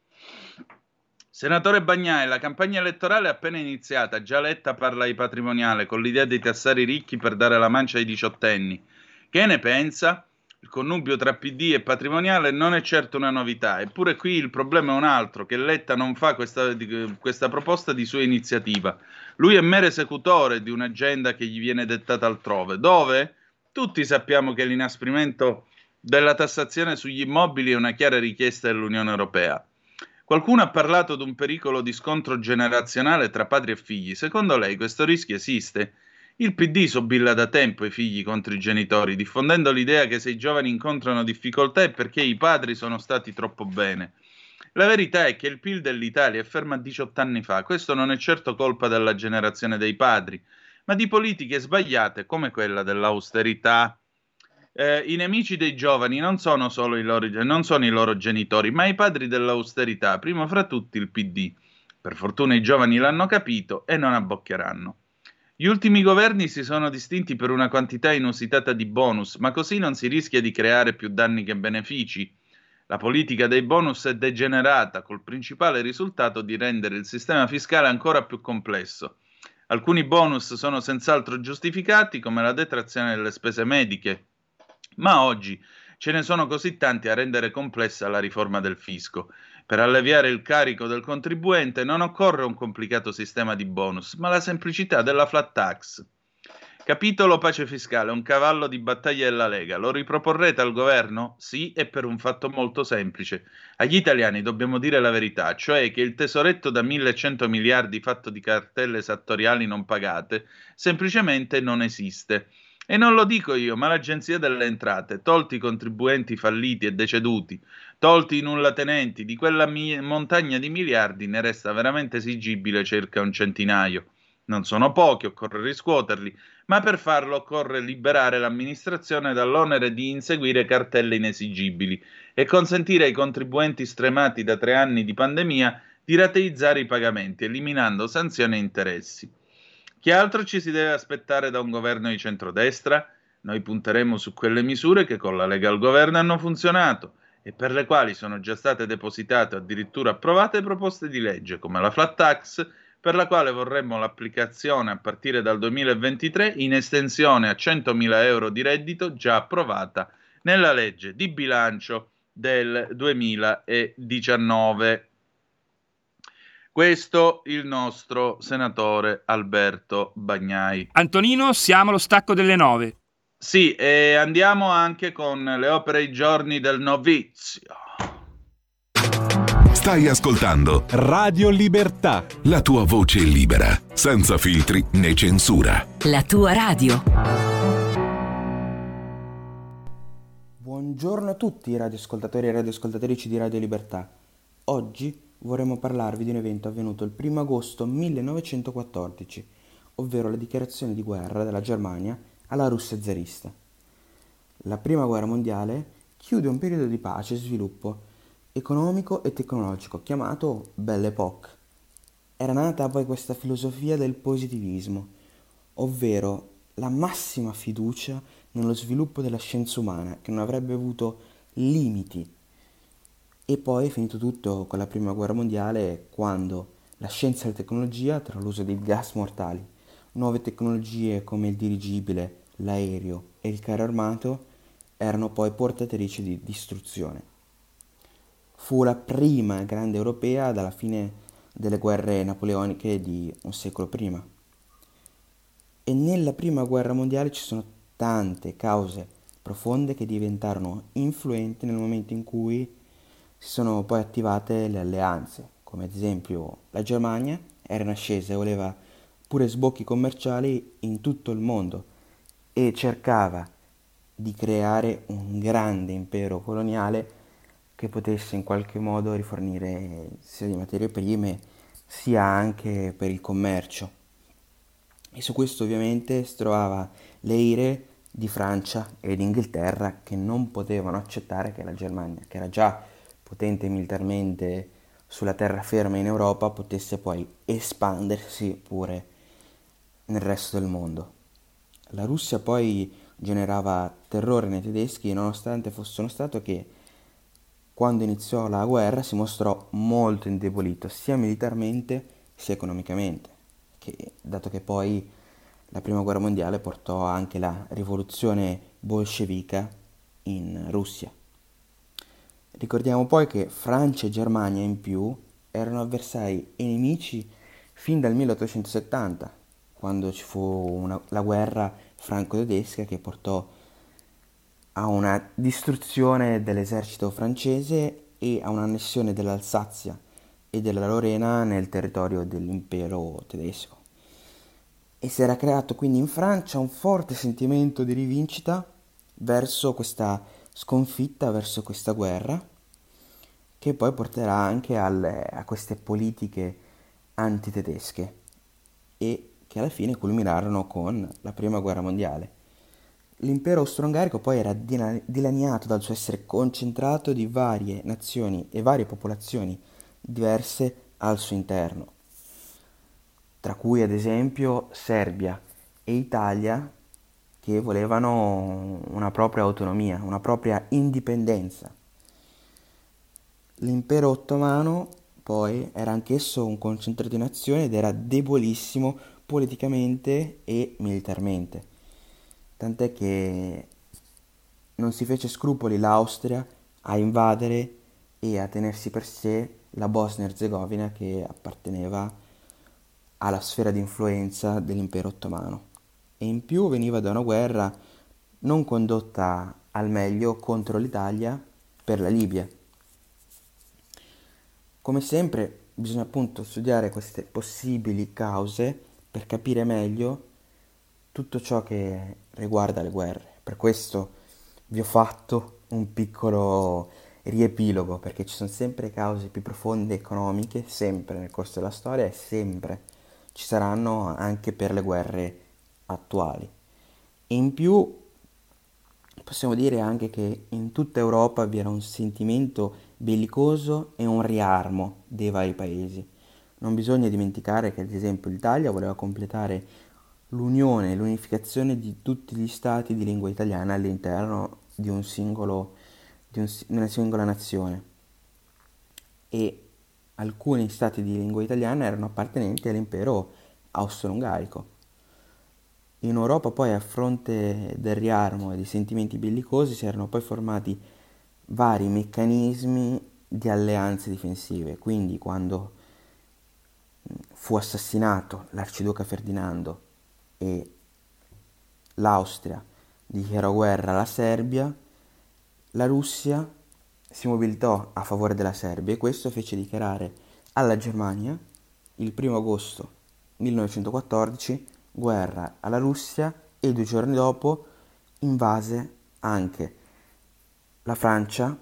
Senatore Bagnai, la campagna elettorale è appena iniziata, già Letta parla di patrimoniale con l'idea di tassare i ricchi per dare la mancia ai diciottenni. Che ne pensa? Il connubio tra PD e patrimoniale non è certo una novità, eppure qui il problema è un altro, che Letta non fa questa, questa proposta di sua iniziativa. Lui è mero esecutore di un'agenda che gli viene dettata altrove, dove tutti sappiamo che l'inasprimento della tassazione sugli immobili è una chiara richiesta dell'Unione Europea. Qualcuno ha parlato di un pericolo di scontro generazionale tra padri e figli. Secondo lei questo rischio esiste? Il PD sobilla da tempo i figli contro i genitori, diffondendo l'idea che se i giovani incontrano difficoltà è perché i padri sono stati troppo bene. La verità è che il PIL dell'Italia è fermo a 18 anni fa. Questo non è certo colpa della generazione dei padri, ma di politiche sbagliate come quella dell'austerità. Eh, I nemici dei giovani non sono solo i loro, non sono i loro genitori, ma i padri dell'austerità, primo fra tutti il PD. Per fortuna i giovani l'hanno capito e non abboccheranno. Gli ultimi governi si sono distinti per una quantità inusitata di bonus, ma così non si rischia di creare più danni che benefici. La politica dei bonus è degenerata, col principale risultato di rendere il sistema fiscale ancora più complesso. Alcuni bonus sono senz'altro giustificati, come la detrazione delle spese mediche, ma oggi ce ne sono così tanti a rendere complessa la riforma del fisco. Per alleviare il carico del contribuente non occorre un complicato sistema di bonus, ma la semplicità della flat tax. Capitolo pace fiscale, un cavallo di battaglia della Lega. Lo riproporrete al governo? Sì, e per un fatto molto semplice. Agli italiani dobbiamo dire la verità, cioè che il tesoretto da 1100 miliardi fatto di cartelle esattoriali non pagate semplicemente non esiste. E non lo dico io, ma l'Agenzia delle Entrate, tolti i contribuenti falliti e deceduti, tolti i nullatenenti, di quella mi- montagna di miliardi ne resta veramente esigibile circa un centinaio. Non sono pochi, occorre riscuoterli, ma per farlo occorre liberare l'amministrazione dall'onere di inseguire cartelle inesigibili e consentire ai contribuenti stremati da tre anni di pandemia di rateizzare i pagamenti, eliminando sanzioni e interessi. Che altro ci si deve aspettare da un governo di centrodestra? Noi punteremo su quelle misure che con la Lega al governo hanno funzionato e per le quali sono già state depositate o addirittura approvate proposte di legge, come la flat tax, per la quale vorremmo l'applicazione a partire dal 2023 in estensione a 100.000 euro di reddito già approvata nella legge di bilancio del 2019. Questo il nostro senatore Alberto Bagnai. Antonino, siamo allo stacco delle nove. Sì, e andiamo anche con le opere i giorni del novizio. Stai ascoltando Radio Libertà. la tua voce libera, senza filtri né censura. La tua radio. Buongiorno a tutti radioascoltatori e radioascoltatrici di Radio Libertà. Oggi vorremmo parlarvi di un evento avvenuto il 1 agosto 1914, ovvero la dichiarazione di guerra della Germania alla Russia zarista. La Prima Guerra Mondiale chiude un periodo di pace e sviluppo economico e tecnologico chiamato Belle Époque. Era nata poi questa filosofia del positivismo, ovvero la massima fiducia nello sviluppo della scienza umana che non avrebbe avuto limiti. E poi è finito tutto con la Prima Guerra Mondiale quando la scienza e la tecnologia, tra l'uso dei gas mortali, nuove tecnologie come il dirigibile, l'aereo e il carro armato, erano poi portatrici di distruzione fu la prima grande europea dalla fine delle guerre napoleoniche di un secolo prima. E nella prima guerra mondiale ci sono tante cause profonde che diventarono influenti nel momento in cui si sono poi attivate le alleanze, come ad esempio la Germania era in ascesa e voleva pure sbocchi commerciali in tutto il mondo e cercava di creare un grande impero coloniale che potesse in qualche modo rifornire sia di materie prime sia anche per il commercio. E su questo ovviamente si trovava le ire di Francia e di Inghilterra che non potevano accettare che la Germania, che era già potente militarmente sulla terraferma in Europa, potesse poi espandersi pure nel resto del mondo. La Russia poi generava terrore nei tedeschi nonostante fosse uno Stato che quando iniziò la guerra si mostrò molto indebolito sia militarmente sia economicamente, che, dato che poi la prima guerra mondiale portò anche la rivoluzione bolscevica in Russia. Ricordiamo poi che Francia e Germania in più erano avversari e nemici fin dal 1870, quando ci fu una, la guerra franco-tedesca che portò a una distruzione dell'esercito francese e a un'annessione dell'Alsazia e della Lorena nel territorio dell'impero tedesco. E si era creato quindi in Francia un forte sentimento di rivincita verso questa sconfitta, verso questa guerra, che poi porterà anche alle, a queste politiche antitedesche e che alla fine culminarono con la prima guerra mondiale. L'impero austro-ungarico poi era dilaniato dal suo essere concentrato di varie nazioni e varie popolazioni diverse al suo interno. tra cui ad esempio Serbia e Italia che volevano una propria autonomia, una propria indipendenza. L'impero ottomano poi era anch'esso un concentrato di nazioni ed era debolissimo politicamente e militarmente, tant'è che non si fece scrupoli l'Austria a invadere e a tenersi per sé la Bosnia-Herzegovina che apparteneva alla sfera di influenza dell'impero ottomano e in più veniva da una guerra non condotta al meglio contro l'Italia per la Libia. Come sempre bisogna appunto studiare queste possibili cause per capire meglio tutto ciò che riguarda le guerre. Per questo vi ho fatto un piccolo riepilogo perché ci sono sempre cause più profonde economiche, sempre nel corso della storia e sempre ci saranno anche per le guerre attuali. In più possiamo dire anche che in tutta Europa vi era un sentimento bellicoso e un riarmo dei vari paesi. Non bisogna dimenticare che ad esempio l'Italia voleva completare l'unione l'unificazione di tutti gli stati di lingua italiana all'interno di, un singolo, di, un, una singola nazione. E alcuni stati di lingua italiana erano appartenenti all'impero austro-ungarico. In Europa poi a fronte del riarmo e dei sentimenti bellicosi si erano poi formati vari meccanismi di alleanze difensive, quindi quando fu assassinato l'arciduca Ferdinando e l'Austria dichiarò guerra alla Serbia, la Russia si mobilitò a favore della Serbia e questo fece dichiarare alla Germania il 1 agosto 1914 guerra alla Russia e due giorni dopo invase anche la Francia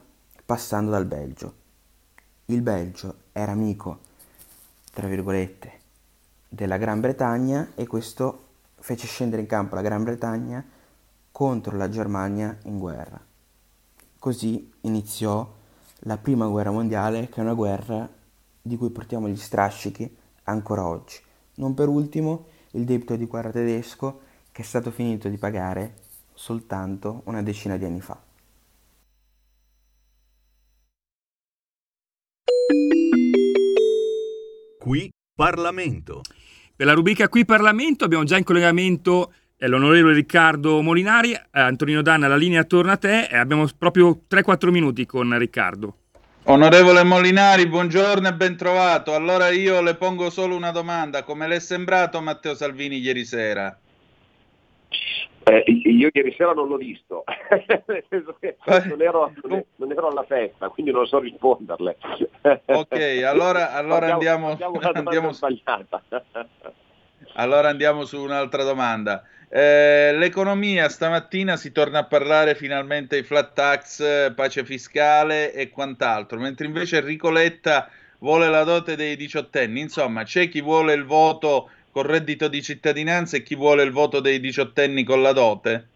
passando dal Belgio. Il Belgio era amico, tra virgolette, della Gran Bretagna e questo fece scendere in campo la Gran Bretagna contro la Germania in guerra. Così iniziò la prima guerra mondiale, che è una guerra di cui portiamo gli strascichi ancora oggi. Non per ultimo il debito di guerra tedesco che è stato finito di pagare soltanto una decina di anni fa. Qui Parlamento. Per la rubrica Qui Parlamento abbiamo già in collegamento eh, l'onorevole Riccardo Molinari, eh, Antonino Danna, la linea torna a te e abbiamo proprio 3-4 minuti con Riccardo. Onorevole Molinari, buongiorno e ben trovato. Allora io le pongo solo una domanda. Come le è sembrato Matteo Salvini ieri sera? Eh, io ieri sera non l'ho visto, nel senso che non ero, non ero, alla festa, quindi non so risponderle. Ok, allora, allora andiamo, andiamo, andiamo, allora andiamo su un'altra domanda. Eh, l'economia stamattina si torna a parlare finalmente di flat tax, pace fiscale e quant'altro, mentre invece Enrico Letta vuole la dote dei diciottenni. Insomma, c'è chi vuole il voto col reddito di cittadinanza e chi vuole il voto dei diciottenni con la dote?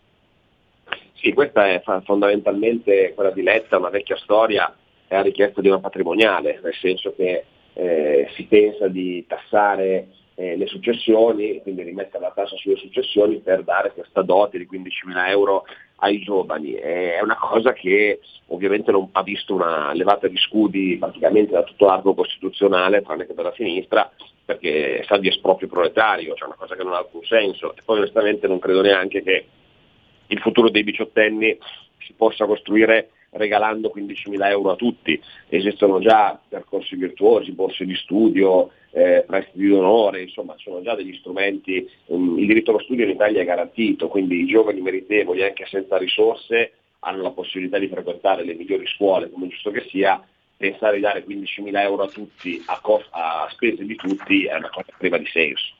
Sì, questa è fondamentalmente quella di Letta, una vecchia storia, è la richiesta di una patrimoniale, nel senso che eh, si pensa di tassare eh, le successioni, quindi rimettere la tassa sulle successioni per dare questa dote di 15.000 euro ai giovani. È una cosa che ovviamente non ha visto una levata di scudi praticamente da tutto l'arco costituzionale, tranne che dalla sinistra, perché sa di esproprio proletario, cioè una cosa che non ha alcun senso. E poi onestamente non credo neanche che il futuro dei diciottenni si possa costruire regalando 15.000 euro a tutti. Esistono già percorsi virtuosi, borse di studio, eh, prestiti d'onore, insomma sono già degli strumenti, um, il diritto allo studio in Italia è garantito, quindi i giovani meritevoli anche senza risorse hanno la possibilità di frequentare le migliori scuole, come giusto che sia, pensare di dare 15.000 euro a tutti, a, cost- a spese di tutti, è una cosa priva di senso.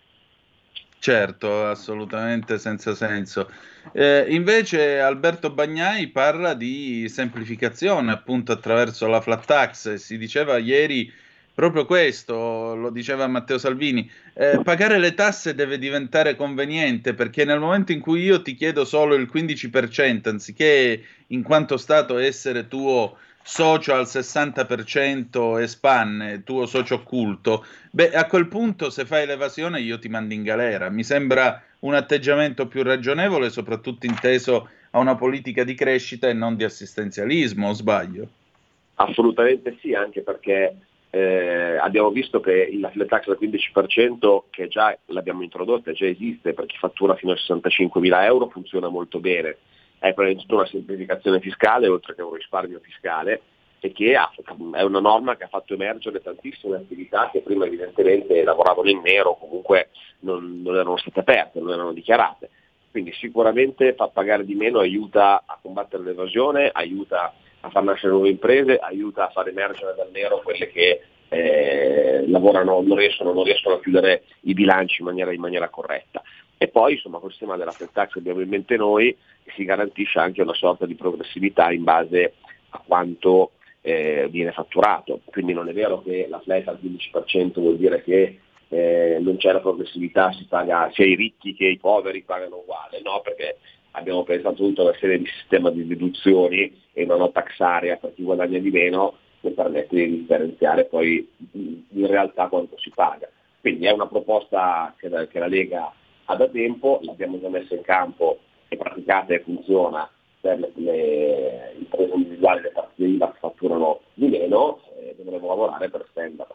Certo, assolutamente senza senso. Eh, invece Alberto Bagnai parla di semplificazione appunto attraverso la flat tax. Si diceva ieri proprio questo, lo diceva Matteo Salvini, eh, pagare le tasse deve diventare conveniente perché nel momento in cui io ti chiedo solo il 15% anziché in quanto Stato essere tuo socio al 60% e spanne, tuo socio occulto, beh, a quel punto se fai l'evasione io ti mando in galera. Mi sembra un atteggiamento più ragionevole, soprattutto inteso a una politica di crescita e non di assistenzialismo, o sbaglio? Assolutamente sì, anche perché eh, abbiamo visto che la flat tax del 15% che già l'abbiamo introdotta, già esiste per chi fattura fino a 65 mila euro, funziona molto bene. È prima di tutto una semplificazione fiscale oltre che un risparmio fiscale e che ha, è una norma che ha fatto emergere tantissime attività che prima evidentemente lavoravano in nero comunque non, non erano state aperte, non erano dichiarate. Quindi sicuramente fa pagare di meno aiuta a combattere l'evasione, aiuta a far nascere nuove imprese, aiuta a far emergere dal nero quelle che eh, lavorano, non riescono, non riescono, a chiudere i bilanci in maniera, in maniera corretta. E poi insomma col sistema della flat tax abbiamo in mente noi si garantisce anche una sorta di progressività in base a quanto eh, viene fatturato. Quindi non è vero che la flat al 15% vuol dire che eh, non c'è la progressività, si paga, sia i ricchi che i poveri pagano uguale, no? perché abbiamo pensato tutta una serie di sistemi di deduzioni e una nota tax area per chi guadagna di meno che permette di differenziare poi in realtà quanto si paga. Quindi è una proposta che che la Lega ha da tempo, l'abbiamo già messa in campo, è praticata e funziona per le, le imprese individuali, le partite IVA che fatturano di meno, e dovremo lavorare per stenderla.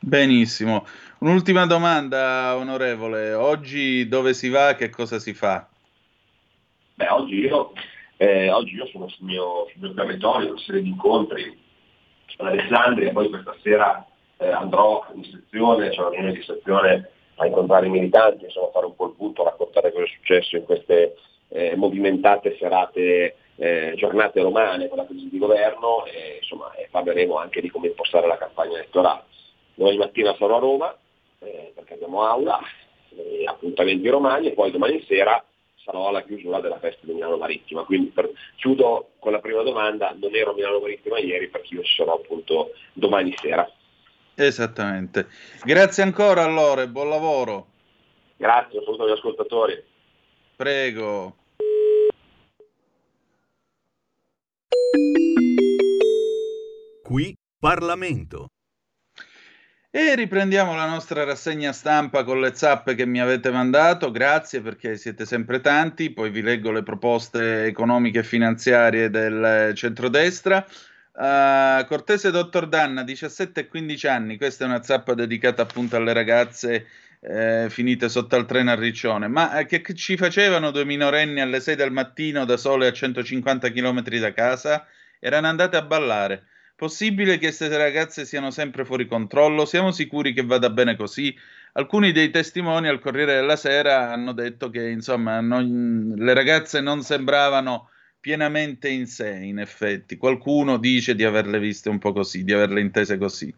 Benissimo. Un'ultima domanda, onorevole. Oggi dove si va, che cosa si fa? Beh, oggi io, eh, oggi io sono sul mio, sul mio territorio, una serie di incontri ad Alessandria, poi questa sera eh, andrò in sezione, c'è una riunione di sezione a incontrare i militanti, insomma fare un po' il punto, raccontare cosa è successo in queste eh, movimentate serate, eh, giornate romane con la crisi di governo e, insomma, e parleremo anche di come impostare la campagna elettorale. Domani mattina sarò a Roma eh, perché abbiamo aula, appuntamenti romani e poi domani sera sarò alla chiusura della festa di Milano Marittima. Quindi per, chiudo con la prima domanda, non ero a Milano Marittima ieri perché io ci sarò appunto domani sera. Esattamente. Grazie ancora allora e buon lavoro. Grazie, un saluto agli ascoltatori. Prego. Qui Parlamento. E riprendiamo la nostra rassegna stampa con le zappe che mi avete mandato, grazie perché siete sempre tanti, poi vi leggo le proposte economiche e finanziarie del centrodestra. Uh, Cortese Dottor Danna, 17 e 15 anni, questa è una zappa dedicata appunto alle ragazze eh, finite sotto al treno a Riccione, ma eh, che, che ci facevano due minorenni alle 6 del mattino da sole a 150 km da casa? Erano andate a ballare. Possibile che queste ragazze siano sempre fuori controllo? Siamo sicuri che vada bene così? Alcuni dei testimoni al Corriere della Sera hanno detto che insomma non, le ragazze non sembravano pienamente in sé, in effetti. Qualcuno dice di averle viste un po' così, di averle intese così.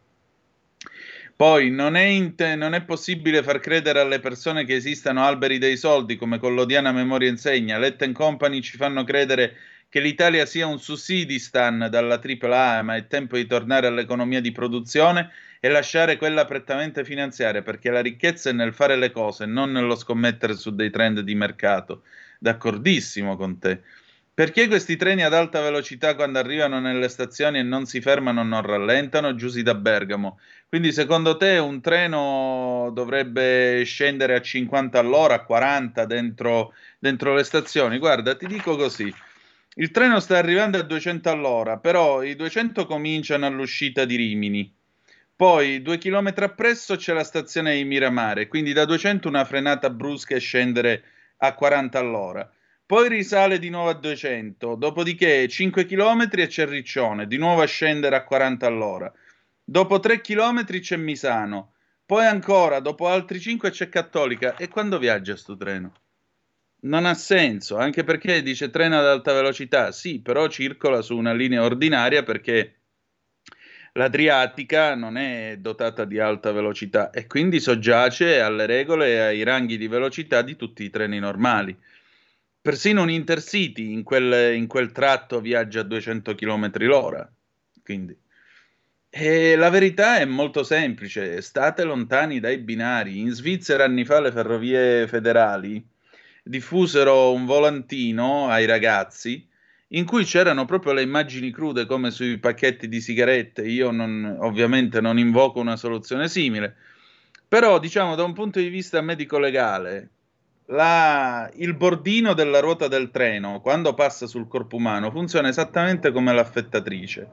Poi non è, inte- non è, possibile far credere alle persone che esistano alberi dei soldi, come Collodiana Memoria insegna. Letta Company ci fanno credere che l'Italia sia un sussidistan dalla AAA, ma è tempo di tornare all'economia di produzione e lasciare quella prettamente finanziaria, perché la ricchezza è nel fare le cose, non nello scommettere su dei trend di mercato. D'accordissimo con te. Perché questi treni ad alta velocità quando arrivano nelle stazioni e non si fermano non rallentano? Giussi da Bergamo. Quindi secondo te un treno dovrebbe scendere a 50 all'ora, a 40 dentro, dentro le stazioni? Guarda, ti dico così. Il treno sta arrivando a 200 all'ora, però i 200 cominciano all'uscita di Rimini. Poi due chilometri appresso c'è la stazione di Miramare, quindi da 200 una frenata brusca e scendere a 40 all'ora. Poi risale di nuovo a 200, dopodiché 5 km e c'è Riccione, di nuovo a scendere a 40 all'ora. Dopo 3 km c'è Misano, poi ancora, dopo altri 5 c'è Cattolica. E quando viaggia sto treno? non ha senso, anche perché dice treno ad alta velocità, sì, però circola su una linea ordinaria perché l'Adriatica non è dotata di alta velocità e quindi soggiace alle regole e ai ranghi di velocità di tutti i treni normali. Persino un intercity in quel, in quel tratto viaggia a 200 km l'ora. Quindi. E la verità è molto semplice, state lontani dai binari. In Svizzera anni fa le ferrovie federali diffusero un volantino ai ragazzi in cui c'erano proprio le immagini crude come sui pacchetti di sigarette. Io non, ovviamente non invoco una soluzione simile, però diciamo da un punto di vista medico-legale, la- il bordino della ruota del treno, quando passa sul corpo umano, funziona esattamente come l'affettatrice.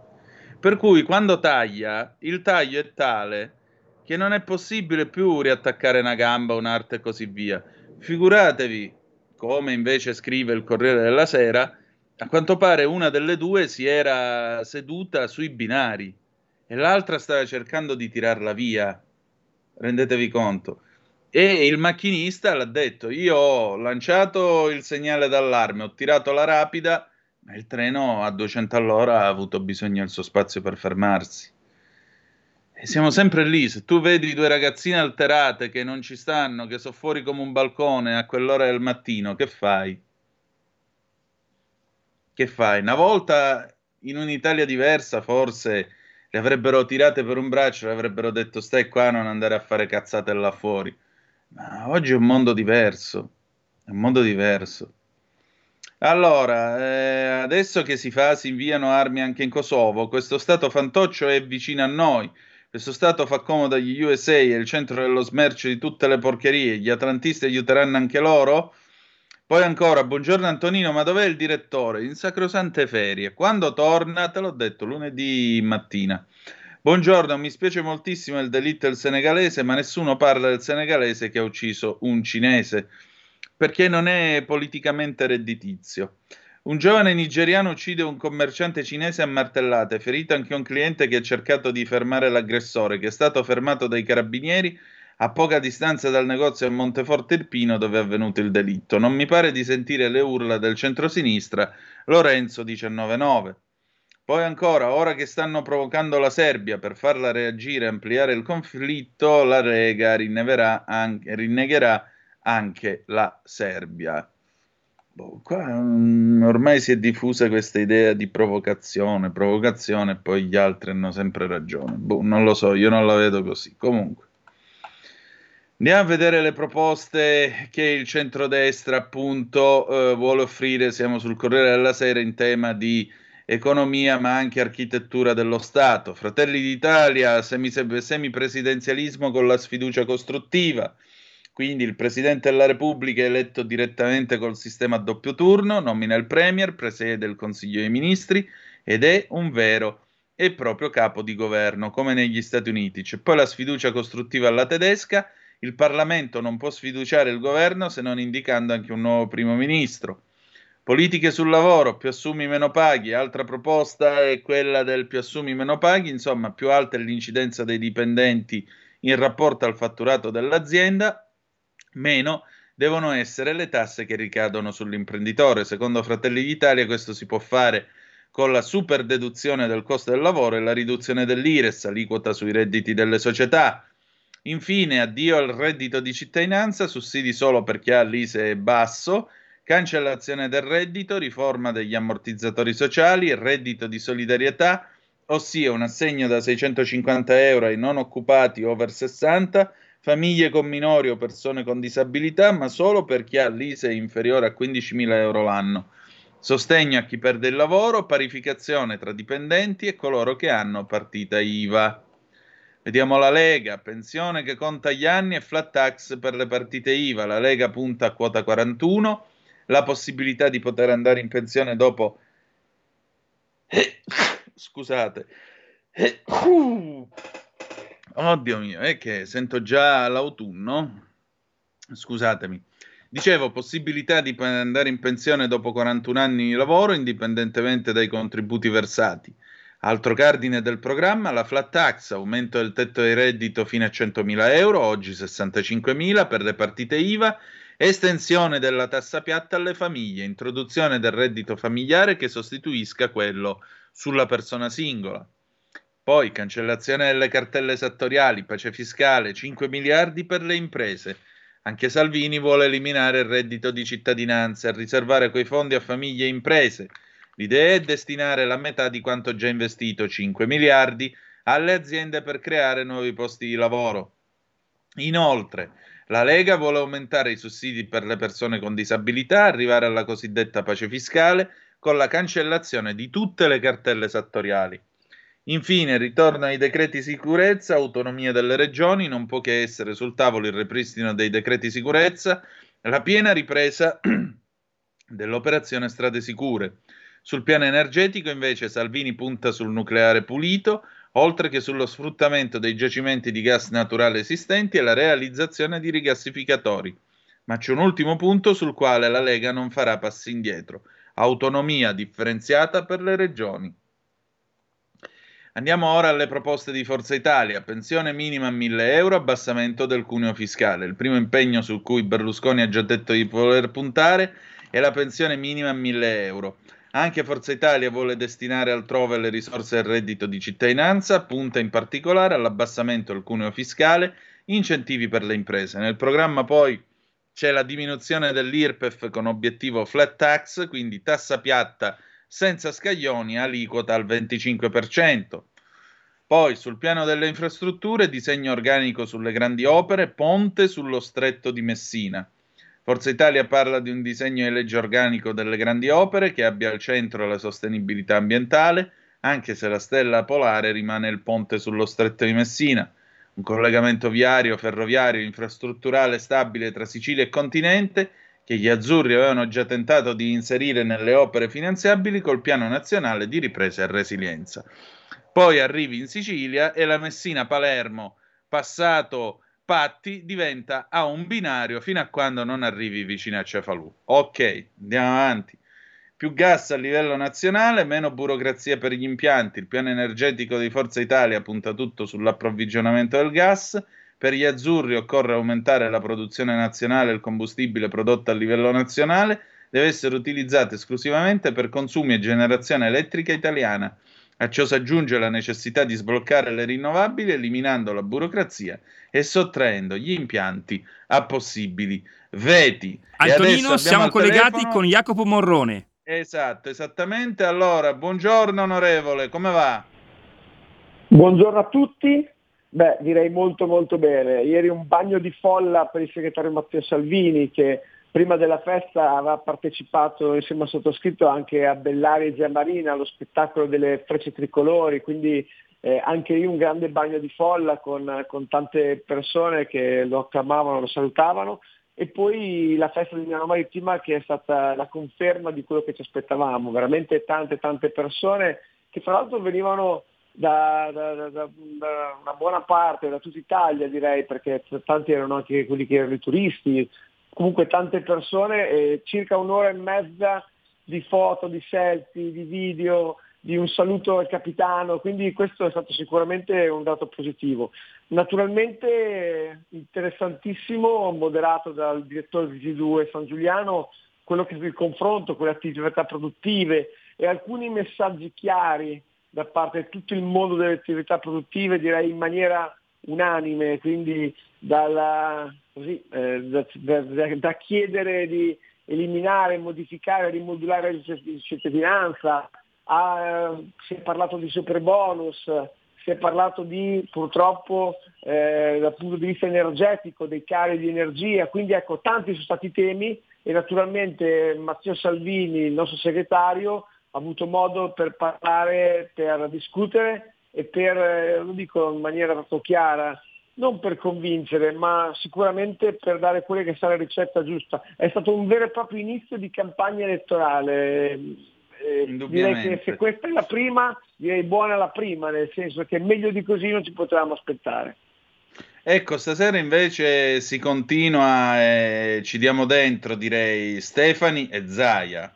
Per cui quando taglia, il taglio è tale che non è possibile più riattaccare una gamba, un'arte e così via. Figuratevi, come invece scrive il Corriere della Sera, a quanto pare una delle due si era seduta sui binari e l'altra stava cercando di tirarla via. Rendetevi conto. E il macchinista l'ha detto: Io ho lanciato il segnale d'allarme, ho tirato la rapida, ma il treno a 200 all'ora ha avuto bisogno del suo spazio per fermarsi. E siamo sempre lì. Se tu vedi due ragazzine alterate che non ci stanno, che sono fuori come un balcone a quell'ora del mattino, che fai? Che fai? Una volta in un'Italia diversa, forse le avrebbero tirate per un braccio, le avrebbero detto stai qua, non andare a fare cazzate là fuori. Ma oggi è un mondo diverso, è un mondo diverso. Allora, eh, adesso che si fa, si inviano armi anche in Kosovo, questo stato fantoccio è vicino a noi, questo stato fa comodo agli USA, è il centro dello smercio di tutte le porcherie, gli atlantisti aiuteranno anche loro? Poi ancora, buongiorno Antonino, ma dov'è il direttore? In sacrosante ferie. Quando torna? Te l'ho detto, lunedì mattina. Buongiorno, mi spiace moltissimo il delitto del senegalese, ma nessuno parla del senegalese che ha ucciso un cinese, perché non è politicamente redditizio. Un giovane nigeriano uccide un commerciante cinese a martellate, ferito anche un cliente che ha cercato di fermare l'aggressore, che è stato fermato dai carabinieri a poca distanza dal negozio a Monteforte Irpino dove è avvenuto il delitto. Non mi pare di sentire le urla del centrosinistra Lorenzo 199. Poi ancora, ora che stanno provocando la Serbia per farla reagire e ampliare il conflitto, la rinneverà anche- rinnegherà anche la Serbia. Boh, qua mm, ormai si è diffusa questa idea di provocazione, provocazione, e poi gli altri hanno sempre ragione. Boh, non lo so, io non la vedo così. Comunque. Andiamo a vedere le proposte che il centrodestra appunto eh, vuole offrire. Siamo sul Corriere della Sera in tema di economia ma anche architettura dello Stato. Fratelli d'Italia, semi- semipresidenzialismo con la sfiducia costruttiva. Quindi il Presidente della Repubblica è eletto direttamente col sistema a doppio turno, nomina il Premier, presiede il Consiglio dei Ministri ed è un vero e proprio capo di governo, come negli Stati Uniti. C'è poi la sfiducia costruttiva alla tedesca, il Parlamento non può sfiduciare il governo se non indicando anche un nuovo primo ministro. Politiche sul lavoro, più assumi meno paghi, altra proposta è quella del più assumi meno paghi, insomma più alta è l'incidenza dei dipendenti in rapporto al fatturato dell'azienda, meno devono essere le tasse che ricadono sull'imprenditore. Secondo Fratelli d'Italia questo si può fare con la super deduzione del costo del lavoro e la riduzione dell'IRES, aliquota sui redditi delle società. Infine, addio al reddito di cittadinanza, sussidi solo per chi ha l'ISE basso, cancellazione del reddito, riforma degli ammortizzatori sociali, reddito di solidarietà, ossia un assegno da 650 euro ai non occupati over 60, famiglie con minori o persone con disabilità, ma solo per chi ha l'ISE inferiore a 15.000 euro l'anno. Sostegno a chi perde il lavoro, parificazione tra dipendenti e coloro che hanno partita IVA. Vediamo la Lega, pensione che conta gli anni e flat tax per le partite IVA. La Lega punta a quota 41, la possibilità di poter andare in pensione dopo... Scusate. Oddio mio, è che sento già l'autunno. Scusatemi. Dicevo, possibilità di andare in pensione dopo 41 anni di lavoro, indipendentemente dai contributi versati. Altro cardine del programma, la flat tax, aumento del tetto di reddito fino a 100.000 euro, oggi 65.000 per le partite IVA, estensione della tassa piatta alle famiglie, introduzione del reddito familiare che sostituisca quello sulla persona singola. Poi cancellazione delle cartelle esattoriali, pace fiscale, 5 miliardi per le imprese. Anche Salvini vuole eliminare il reddito di cittadinanza e riservare quei fondi a famiglie e imprese. L'idea è destinare la metà di quanto già investito, 5 miliardi, alle aziende per creare nuovi posti di lavoro. Inoltre, la Lega vuole aumentare i sussidi per le persone con disabilità, arrivare alla cosiddetta pace fiscale, con la cancellazione di tutte le cartelle esattoriali. Infine, ritorno ai decreti sicurezza, autonomia delle regioni, non può che essere sul tavolo il ripristino dei decreti sicurezza, la piena ripresa dell'operazione Strade Sicure. Sul piano energetico, invece, Salvini punta sul nucleare pulito, oltre che sullo sfruttamento dei giacimenti di gas naturale esistenti e la realizzazione di rigassificatori. Ma c'è un ultimo punto sul quale la Lega non farà passi indietro. Autonomia differenziata per le regioni. Andiamo ora alle proposte di Forza Italia. Pensione minima a 1000 euro, abbassamento del cuneo fiscale. Il primo impegno su cui Berlusconi ha già detto di voler puntare è la pensione minima a 1000 euro. Anche Forza Italia vuole destinare altrove le risorse del reddito di cittadinanza, punta in particolare all'abbassamento del cuneo fiscale, incentivi per le imprese. Nel programma poi c'è la diminuzione dell'IRPEF con obiettivo flat tax, quindi tassa piatta senza scaglioni, aliquota al 25%. Poi sul piano delle infrastrutture, disegno organico sulle grandi opere, ponte sullo stretto di Messina. Forza Italia parla di un disegno di legge organico delle grandi opere che abbia al centro la sostenibilità ambientale, anche se la stella polare rimane il ponte sullo stretto di Messina. Un collegamento viario, ferroviario, infrastrutturale stabile tra Sicilia e continente che gli azzurri avevano già tentato di inserire nelle opere finanziabili col Piano Nazionale di Ripresa e Resilienza. Poi arrivi in Sicilia e la Messina-Palermo, passato Patti, diventa a un binario fino a quando non arrivi vicino a Cefalù. Ok, andiamo avanti. Più gas a livello nazionale, meno burocrazia per gli impianti. Il piano energetico di Forza Italia punta tutto sull'approvvigionamento del gas per gli azzurri occorre aumentare la produzione nazionale del combustibile prodotto a livello nazionale, deve essere utilizzato esclusivamente per consumi e generazione elettrica italiana. A ciò si aggiunge la necessità di sbloccare le rinnovabili eliminando la burocrazia e sottraendo gli impianti a possibili veti. Antonino, siamo collegati telefono... con Jacopo Morrone. Esatto, esattamente. Allora, buongiorno onorevole, come va? Buongiorno a tutti. Beh, direi molto molto bene. Ieri un bagno di folla per il segretario Matteo Salvini che prima della festa aveva partecipato insieme al sottoscritto anche a Bellari e Giamarina allo spettacolo delle frecce tricolori, quindi eh, anche lì un grande bagno di folla con, con, tante persone che lo acclamavano, lo salutavano. E poi la festa di Milano Marittima che è stata la conferma di quello che ci aspettavamo, veramente tante tante persone che fra l'altro venivano da, da, da, da, una buona parte, da tutta Italia direi, perché tanti erano anche quelli che erano i turisti, comunque tante persone, e circa un'ora e mezza di foto, di selfie, di video, di un saluto al capitano, quindi questo è stato sicuramente un dato positivo. Naturalmente interessantissimo, moderato dal direttore di G2 San Giuliano, quello che è il confronto con le attività produttive e alcuni messaggi chiari da parte di tutto il mondo delle attività produttive, direi in maniera unanime, quindi dalla, così, eh, da, da, da, chiedere di eliminare, modificare, rimodulare la cittadinanza, a, si è parlato di super bonus, si è parlato di purtroppo eh, dal punto di vista energetico, dei cari di energia, quindi ecco tanti sono stati i temi e naturalmente Matteo Salvini, il nostro segretario, avuto modo per parlare, per discutere e per, eh, lo dico in maniera molto chiara, non per convincere, ma sicuramente per dare quella che sarà la ricetta giusta. È stato un vero e proprio inizio di campagna elettorale. Eh, direi che se questa è la prima, direi buona la prima, nel senso che meglio di così non ci potevamo aspettare. Ecco, stasera invece si continua, e ci diamo dentro, direi, Stefani e Zaia.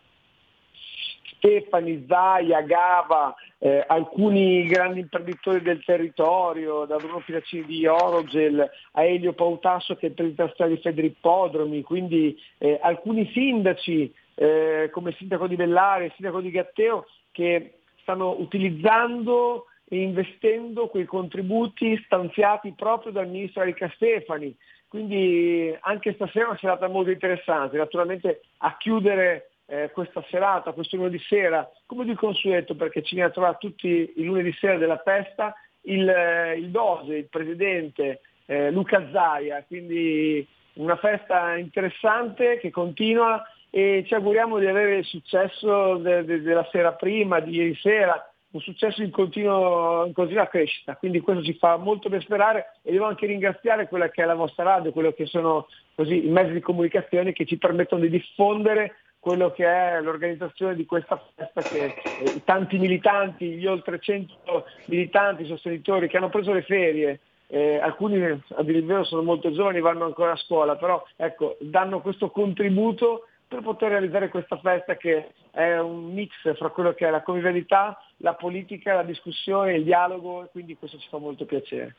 Stefani, Zaia, Gava, eh, alcuni grandi imprenditori del territorio, da Bruno Piraccini di Orogel a Elio Pautasso che è il presidente di Federippodromi, quindi eh, alcuni sindaci eh, come il sindaco di Bellare, il sindaco di Gatteo che stanno utilizzando e investendo quei contributi stanziati proprio dal ministro Enrica Stefani. Quindi anche stasera è una serata molto interessante, naturalmente a chiudere eh, questa serata, questo lunedì sera, come di consueto perché ci viene a trovare tutti i lunedì sera della festa, il, eh, il Dose, il presidente eh, Luca Zaia, quindi una festa interessante che continua e ci auguriamo di avere il successo de- de- della sera prima, di ieri sera, un successo in, continuo, in continua crescita, quindi questo ci fa molto ben sperare e devo anche ringraziare quella che è la vostra radio, quello che sono così, i mezzi di comunicazione che ci permettono di diffondere quello che è l'organizzazione di questa festa che eh, tanti militanti, gli oltre 100 militanti, sostenitori che hanno preso le ferie, eh, alcuni a dire vero sono molto giovani, vanno ancora a scuola, però ecco, danno questo contributo per poter realizzare questa festa che è un mix fra quello che è la convivialità, la politica, la discussione, il dialogo e quindi questo ci fa molto piacere.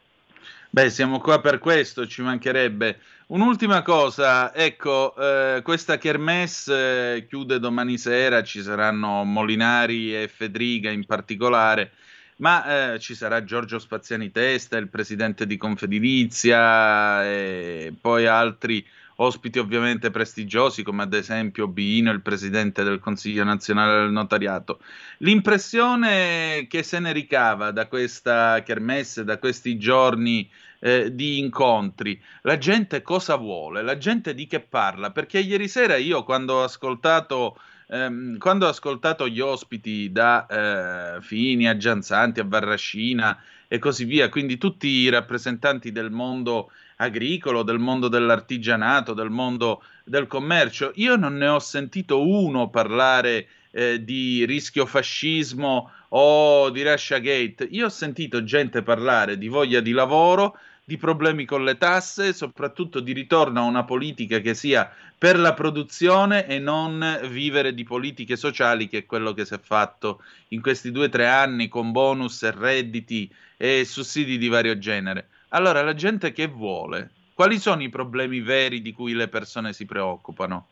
Beh, siamo qua per questo, ci mancherebbe. Un'ultima cosa, ecco, eh, questa kermesse eh, chiude domani sera, ci saranno Molinari e Fedriga in particolare, ma eh, ci sarà Giorgio Spaziani Testa, il presidente di Confedilizia, e poi altri ospiti ovviamente prestigiosi come ad esempio Bino, il presidente del Consiglio nazionale del notariato. L'impressione che se ne ricava da questa kermesse, da questi giorni eh, di incontri, la gente cosa vuole, la gente di che parla, perché ieri sera io quando ho ascoltato ehm, quando ho ascoltato gli ospiti da eh, Fini a Gianzanti a Varrascina e così via, quindi tutti i rappresentanti del mondo agricolo, del mondo dell'artigianato, del mondo del commercio. Io non ne ho sentito uno parlare eh, di rischio fascismo o di Russia Gate. Io ho sentito gente parlare di voglia di lavoro, di problemi con le tasse, soprattutto di ritorno a una politica che sia per la produzione e non vivere di politiche sociali, che è quello che si è fatto in questi due o tre anni con bonus e redditi e sussidi di vario genere. Allora, la gente che vuole? Quali sono i problemi veri di cui le persone si preoccupano?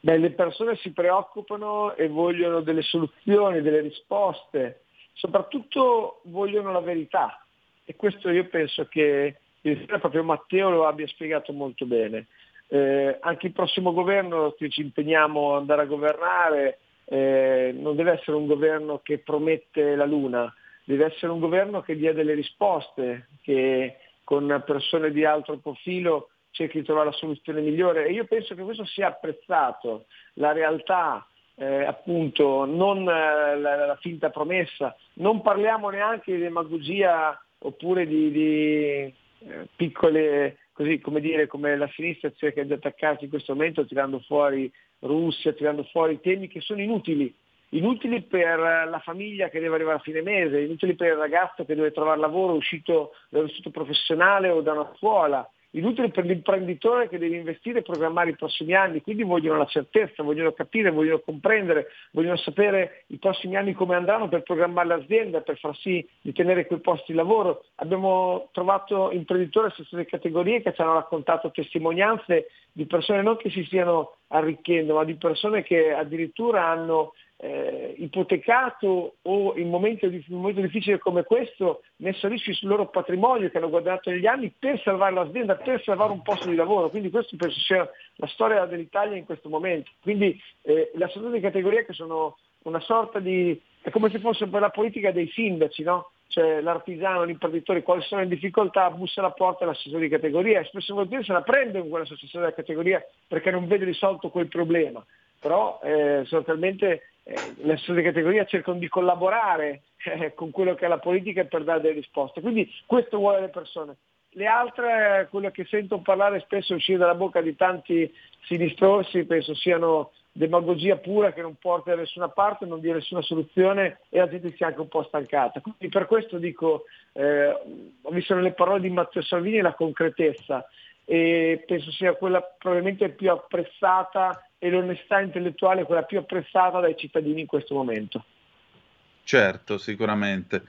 Beh, le persone si preoccupano e vogliono delle soluzioni, delle risposte, soprattutto vogliono la verità e questo io penso che il proprio Matteo lo abbia spiegato molto bene. Eh, anche il prossimo governo che ci impegniamo ad andare a governare eh, non deve essere un governo che promette la luna, deve essere un governo che dia delle risposte, che con persone di alto profilo cerchi di trovare la soluzione migliore. E io penso che questo sia apprezzato, la realtà, eh, appunto, non eh, la, la, finta promessa, non parliamo neanche di demagogia oppure di, di eh, piccole, così come dire, come la sinistra cerca di attaccarsi in questo momento tirando fuori Russia, tirando fuori temi che sono inutili, inutili per la famiglia che deve arrivare a fine mese, inutili per il ragazzo che deve trovare lavoro uscito dall'istituto professionale o da una scuola, inutili per l'imprenditore che deve investire e programmare i prossimi anni, quindi vogliono la certezza, vogliono capire, vogliono comprendere, vogliono sapere i prossimi anni come andranno per programmare l'azienda, per far sì di tenere quei posti di lavoro. Abbiamo trovato imprenditori tutte le categorie che ci hanno raccontato testimonianze di persone non che si stiano arricchendo, ma di persone che addirittura hanno eh, ipotecato o in, momento, in un momento difficile come questo messo a rischio sul loro patrimonio che hanno guadagnato negli anni per salvare l'azienda, per salvare un posto di lavoro. Quindi questo penso sia la storia dell'Italia in questo momento. Quindi eh, le associazioni di categoria che sono una sorta di... è come se fosse per la politica dei sindaci, no? Cioè l'artigiano, l'imprenditore, quali sono le difficoltà, bussa alla porta l'assessore di categoria e spesso volentieri se la prende con quell'associazione della categoria perché non vede risolto quel problema. Però eh, eh, le associazioni di categoria cercano di collaborare eh, con quello che è la politica per dare delle risposte. Quindi questo vuole le persone. Le altre, quello che sento parlare spesso uscire dalla bocca di tanti sinistrorsi, penso siano demagogia pura che non porta da nessuna parte, non dia nessuna soluzione e la gente si è anche un po' stancata. Quindi per questo dico, eh, ho visto nelle parole di Matteo Salvini la concretezza e penso sia quella probabilmente più apprezzata e l'onestà intellettuale quella più apprezzata dai cittadini in questo momento. Certo, sicuramente.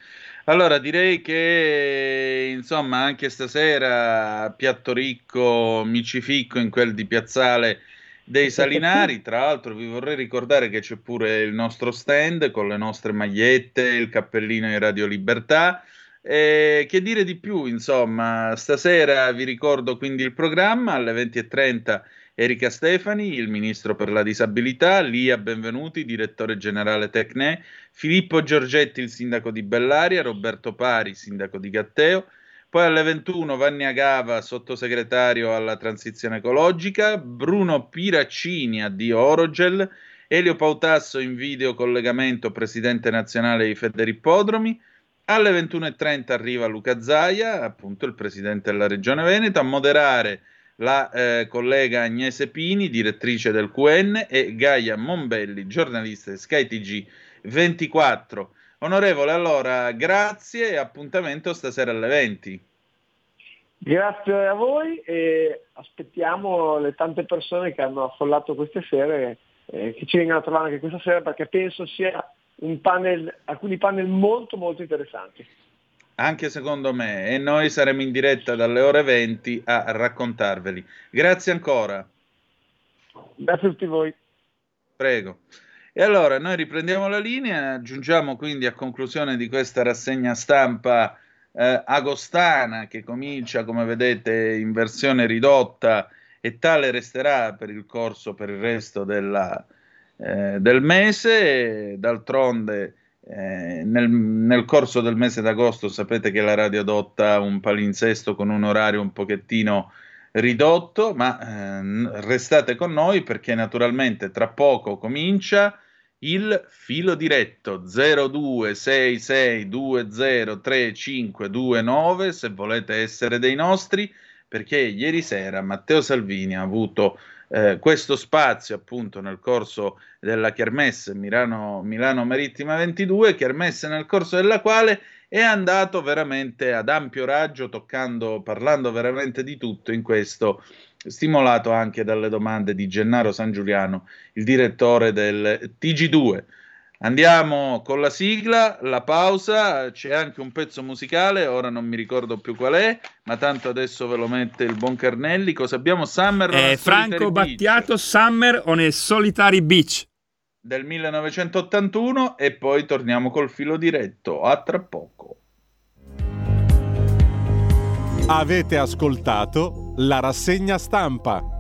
Allora direi che insomma anche stasera piatto ricco, micificco in quel di Piazzale dei Salinari. Tra l'altro vi vorrei ricordare che c'è pure il nostro stand con le nostre magliette, il cappellino di Radio Libertà. E che dire di più, insomma, stasera vi ricordo quindi il programma alle 20.30 Erika Stefani, il ministro per la disabilità, Lia Benvenuti, direttore generale Tecne, Filippo Giorgetti, il sindaco di Bellaria, Roberto Pari, sindaco di Gatteo, Poi alle 21 Vanni Agava, sottosegretario alla transizione ecologica, Bruno Piraccini, addio Orogel, Elio Pautasso in video collegamento, presidente nazionale di Federippodromi. Alle 21.30 arriva Luca Zaia, appunto il presidente della regione Veneto, a moderare la eh, collega Agnese Pini, direttrice del QN, e Gaia Monbelli, giornalista di SkyTG 24. Onorevole, allora grazie e appuntamento stasera alle 20. Grazie a voi e aspettiamo le tante persone che hanno affollato queste sere eh, che ci vengano a trovare anche questa sera perché penso sia un panel, alcuni panel molto molto interessanti. Anche secondo me, e noi saremo in diretta dalle ore 20 a raccontarveli. Grazie ancora. Grazie a tutti voi. Prego. E allora noi riprendiamo la linea, giungiamo quindi a conclusione di questa rassegna stampa eh, agostana che comincia, come vedete, in versione ridotta e tale resterà per il corso, per il resto della, eh, del mese. D'altronde, eh, nel, nel, corso del mese d'agosto sapete che la radio adotta un palinsesto con un orario un pochettino ridotto, ma eh, restate con noi perché naturalmente tra poco comincia il filo diretto 0266203529 se volete essere dei nostri perché ieri sera Matteo Salvini ha avuto eh, questo spazio appunto nel corso della Kermesse Milano, Milano Marittima 22, Kermesse nel corso della quale è andato veramente ad ampio raggio, toccando, parlando veramente di tutto in questo, stimolato anche dalle domande di Gennaro San Giuliano, il direttore del TG2. Andiamo con la sigla, la pausa, c'è anche un pezzo musicale, ora non mi ricordo più qual è, ma tanto adesso ve lo mette il buon Carnelli. Cosa abbiamo? Summer eh, Franco Battiato, Beach. Summer on a Solitary Beach. Del 1981 e poi torniamo col filo diretto. A tra poco. Avete ascoltato la rassegna stampa.